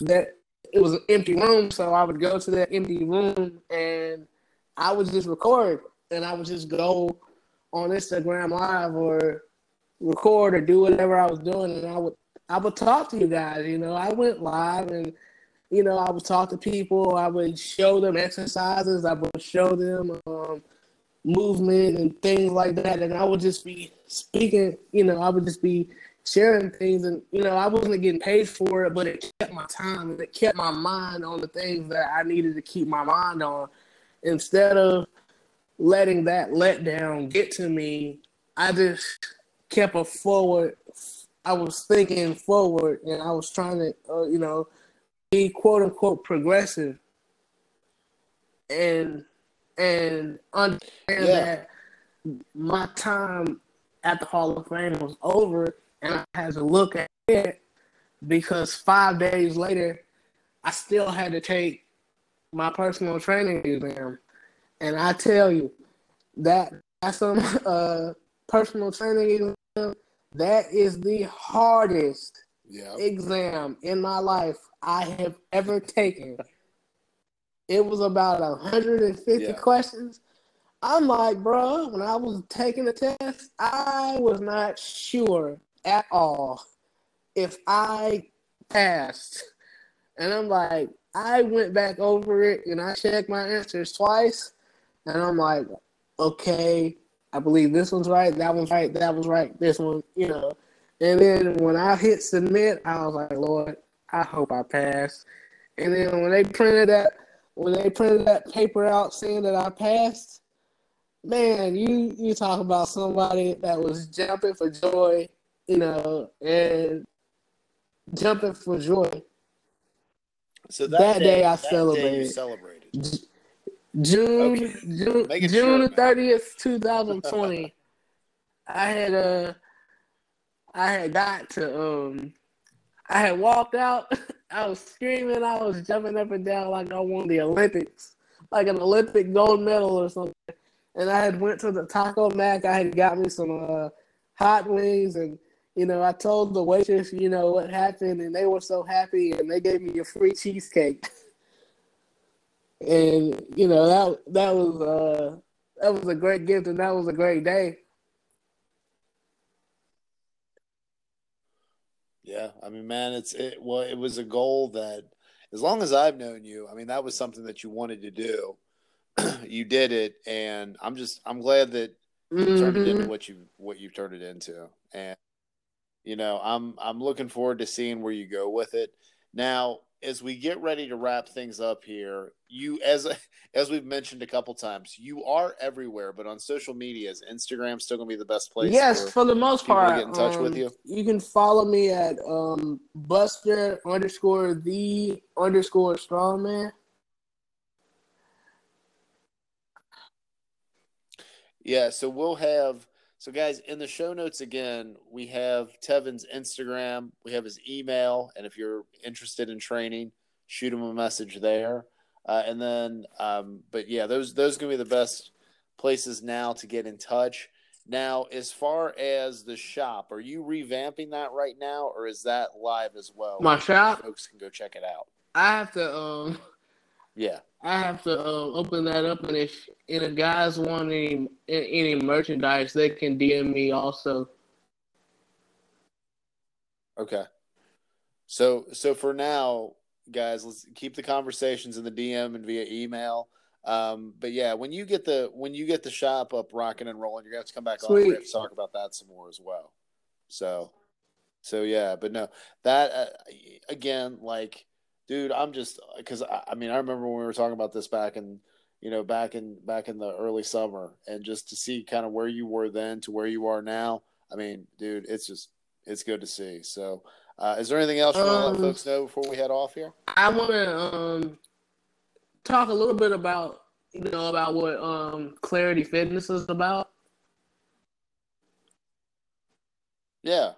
that it was an empty room. So I would go to that empty room, and I would just record, and I would just go on Instagram Live or record or do whatever I was doing, and I would I would talk to you guys. You know, I went live, and you know, I would talk to people. I would show them exercises. I would show them. Um, movement and things like that. And I would just be speaking, you know, I would just be sharing things and you know, I wasn't getting paid for it, but it kept my time and it kept my mind on the things that I needed to keep my mind on. Instead of letting that letdown get to me, I just kept a forward I was thinking forward and I was trying to uh, you know be quote unquote progressive and and understand yeah. that my time at the Hall of Fame was over, and I had to look at it because five days later, I still had to take my personal training exam, and I tell you that that's some uh, personal training exam. That is the hardest yeah. exam in my life I have ever taken it was about 150 yeah. questions. I'm like, bro, when I was taking the test, I was not sure at all if I passed. And I'm like, I went back over it and I checked my answers twice. And I'm like, okay, I believe this one's right, that one's right, that was right, this one, you know. And then when I hit submit, I was like, Lord, I hope I pass. And then when they printed that when they printed that paper out saying that I passed, man, you you talk about somebody that was jumping for joy, you know, and jumping for joy. So that, that day, day, I celebrated. celebrated. June okay. June June thirtieth, *laughs* two thousand twenty. I had uh I had got to um I had walked out *laughs* I was screaming, I was jumping up and down like I won the Olympics, like an Olympic gold medal or something. And I had went to the Taco Mac. I had got me some uh, hot wings, and you know, I told the waitress, you know, what happened, and they were so happy, and they gave me a free cheesecake. *laughs* and you know that that was uh, that was a great gift, and that was a great day. Yeah, I mean, man, it's it. Well, it was a goal that, as long as I've known you, I mean, that was something that you wanted to do. *clears throat* you did it, and I'm just I'm glad that you mm-hmm. turned it into mm-hmm. what you what you've turned it into, and you know, I'm I'm looking forward to seeing where you go with it. Now, as we get ready to wrap things up here, you as *laughs* as we've mentioned a couple times, you are everywhere, but on social media, is Instagram still gonna be the best place? Yes, for, the most part. get in touch um, with you. You can follow me at um, Buster underscore the underscore strongman. Yeah, so we'll have so, guys, in the show notes again, we have Tevin's Instagram, we have his email, and if you're interested in training, shoot him a message there. Uh, and then, um, but yeah, those those gonna be the best places now to get in touch. Now, as far as the shop, are you revamping that right now, or is that live as well? My shop, folks can go check it out. I have to um yeah. I have to uh, open that up, and if and if guys want any any merchandise, they can DM me also. Okay. So so for now, guys, let's keep the conversations in the DM and via email. Um, but yeah, when you get the when you get the shop up rocking and rolling, you're gonna have to come back Sweet. on. We have to talk about that some more as well. So, so yeah, but no, that uh, again, like, dude, I'm just because I, I mean I remember when we were talking about this back in you know back in back in the early summer, and just to see kind of where you were then to where you are now. I mean, dude, it's just it's good to see. So, uh, is there anything else you want to let Um, folks know before we head off here? I want to um, talk a little bit about you know about what um, Clarity Fitness is about. Yeah,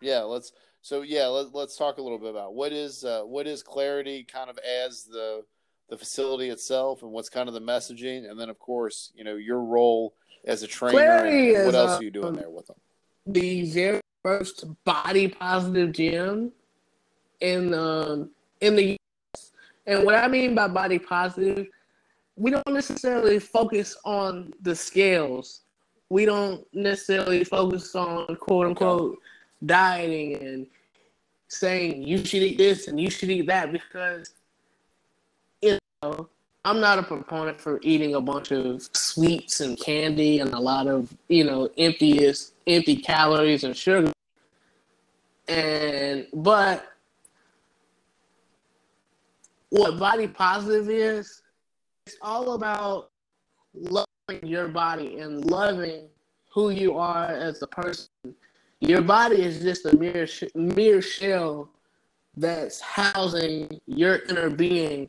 yeah. Let's so yeah. Let, let's talk a little bit about what is uh, what is Clarity kind of as the the facility itself, and what's kind of the messaging, and then of course you know your role as a trainer. What else are you doing um, there with them? The very first body positive gym in um, in the US. And what I mean by body positive, we don't necessarily focus on the scales. We don't necessarily focus on quote unquote dieting and saying you should eat this and you should eat that because you know I'm not a proponent for eating a bunch of sweets and candy and a lot of you know emptiest empty calories and sugar. And but what body positive is, it's all about loving your body and loving who you are as a person. Your body is just a mere sh- mere shell that's housing your inner being.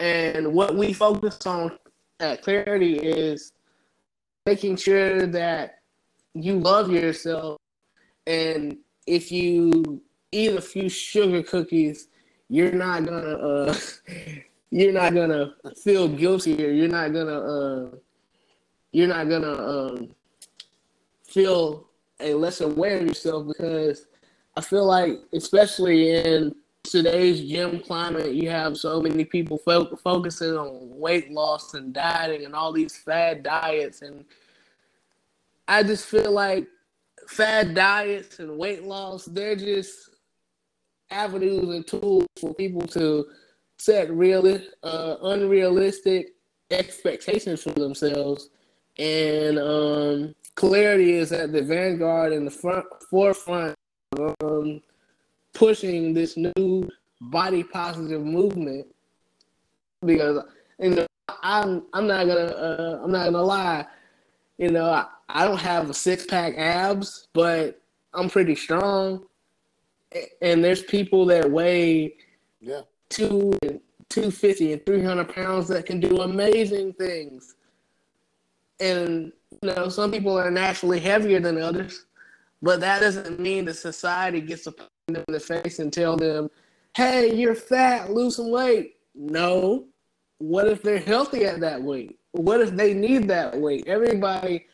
And what we focus on at Clarity is making sure that you love yourself. And if you eat a few sugar cookies, you're not gonna uh, *laughs* you're not gonna feel guilty or you're not gonna uh, you're not gonna um, feel a less aware of yourself because I feel like especially in today's gym climate you have so many people fo- focusing on weight loss and dieting and all these fad diets and I just feel like fad diets and weight loss they're just avenues and tools for people to set real, uh, unrealistic expectations for themselves. And um, clarity is at the vanguard and the front forefront, of, um, pushing this new body positive movement. Because you know, I'm I'm not gonna uh, I'm not gonna lie, you know, I, I don't have a six pack abs, but I'm pretty strong and there's people that weigh Yeah, two and two fifty and three hundred pounds that can do amazing things. And you know, some people are naturally heavier than others, but that doesn't mean that society gets to punch them in the face and tell them, "Hey, you're fat, lose some weight." No. What if they're healthy at that weight? What if they need that weight? Everybody,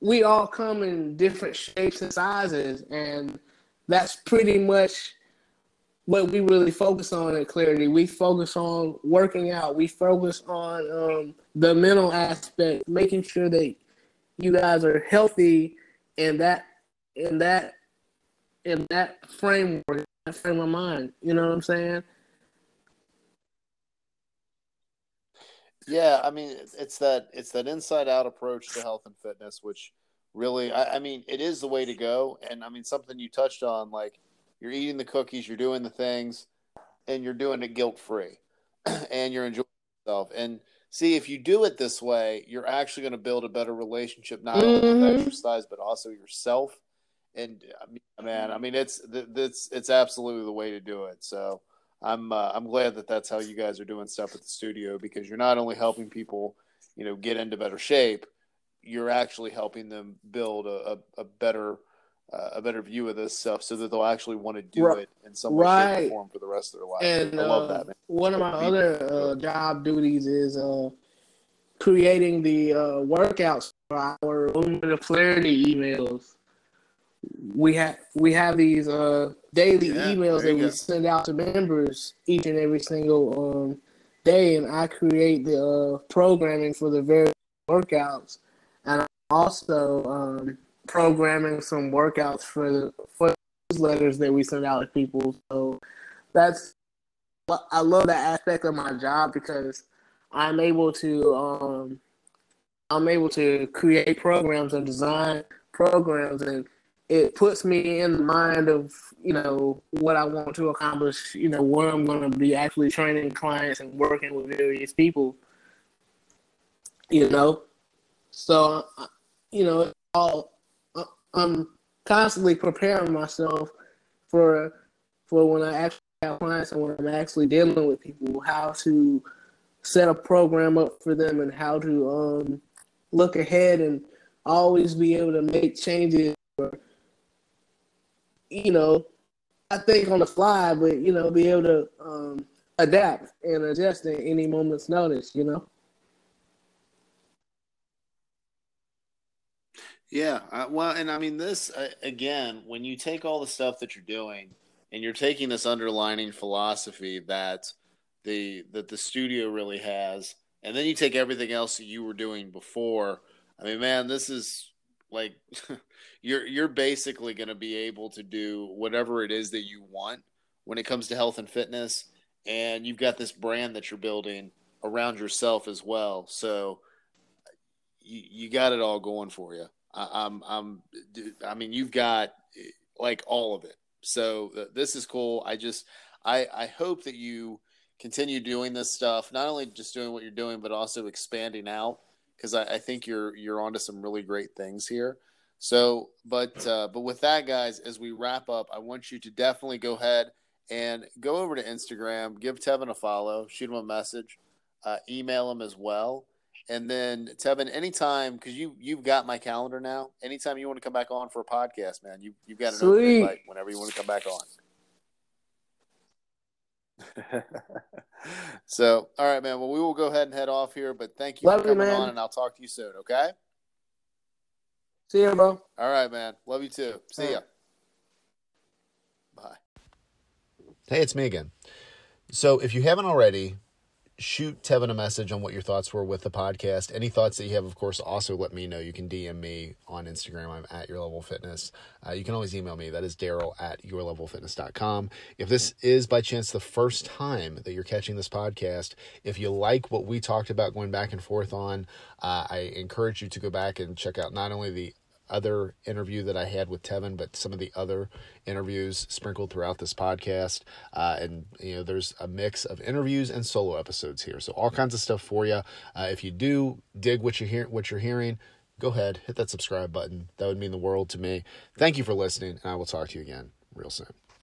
we all come in different shapes and sizes, and that's pretty much what we really focus on at Clarity. We focus on working out. We focus on um, the mental aspect, making sure that you guys are healthy in that in that in that framework, that frame of mind. You know what I'm saying? yeah. I mean, it's, that it's that inside out approach to health and fitness, which really, I, I mean, it is the way to go. And I mean, something you touched on, like you're eating the cookies, you're doing the things, and you're doing it guilt free, *clears throat* and you're enjoying yourself. And see, if you do it this way, you're actually going to build a better relationship, not only Mhm. with exercise, but also yourself. And man, I mean, it's it's it's absolutely the way to do it. So I'm uh, I'm glad that that's how you guys are doing stuff at the studio because you're not only helping people, you know, get into better shape, you're actually helping them build a, a, a better uh, a better view of this stuff so that they'll actually want to do Right. it in some way, shape, or form for the rest of their life. And I love uh, that, man. one of my other uh, job duties is uh, creating the uh, workouts for our Moment of Clarity emails. We have we have these uh, daily Yeah, emails that you we send out to members each and every single um, day, and I create the uh, programming for the various workouts, and I'm also um, programming some workouts for the for newsletters that we send out to people. So that's I love that aspect of my job because I'm able to um, I'm able to create programs and design programs, and it puts me in the mind of you know what I want to accomplish. You know where I'm going to be actually training clients and working with various people. You know, so you know, all I'm constantly preparing myself for for when I actually have clients and when I'm actually dealing with people, how to set a program up for them and how to um, look ahead and always be able to make changes. Or, you know, I think on the fly, but you know, be able to um, adapt and adjust at any moment's notice. You know. Yeah, uh, well, and I mean this uh, again. When you take all the stuff that you're doing, and you're taking this underlining philosophy that the that the studio really has, and then you take everything else that you were doing before. I mean, man, this is like *laughs* you're you're basically going to be able to do whatever it is that you want when it comes to health and fitness, and you've got this brand that you're building around yourself as well. So you, you got it all going for you. I'm, I'm, I mean, you've got like all of it. So uh, this is cool. I just, I, I hope that you continue doing this stuff, not only just doing what you're doing, but also expanding out because I, I, think you're, you're onto some really great things here. So, but, uh, but with that, guys, as we wrap up, I want you to definitely go ahead and go over to Instagram, give Tevin a follow, shoot him a message, uh, email him as well and then Tevin, anytime because you you've got my calendar now. Anytime you want to come back on for a podcast, man, you you've got an Sweet. open invite whenever you want to come back on. *laughs* so, all right, man. Well, we will go ahead and head off here, but thank you Love for coming you, on, and I'll talk to you soon. Okay. See you, bro. All right, man. Love you too. See ya. Bye. Hey, it's me again. So, if you haven't already, shoot Tevin a message on what your thoughts were with the podcast. Any thoughts that you have, of course, also let me know. You can DM me on Instagram. I'm at Your Level Fitness. Uh, you can always email me. That is Daryl at your level YourLevelFitness.com. If this is by chance the first time that you're catching this podcast, if you like what we talked about going back and forth on, uh, I encourage you to go back and check out not only the other interview that I had with Tevin, but some of the other interviews sprinkled throughout this podcast. Uh, and, you know, there's a mix of interviews and solo episodes here. So all kinds of stuff for you. Uh, if you do dig what you're, hear, what you're hearing, go ahead, hit that subscribe button. That would mean the world to me. Thank you for listening, and I will talk to you again real soon.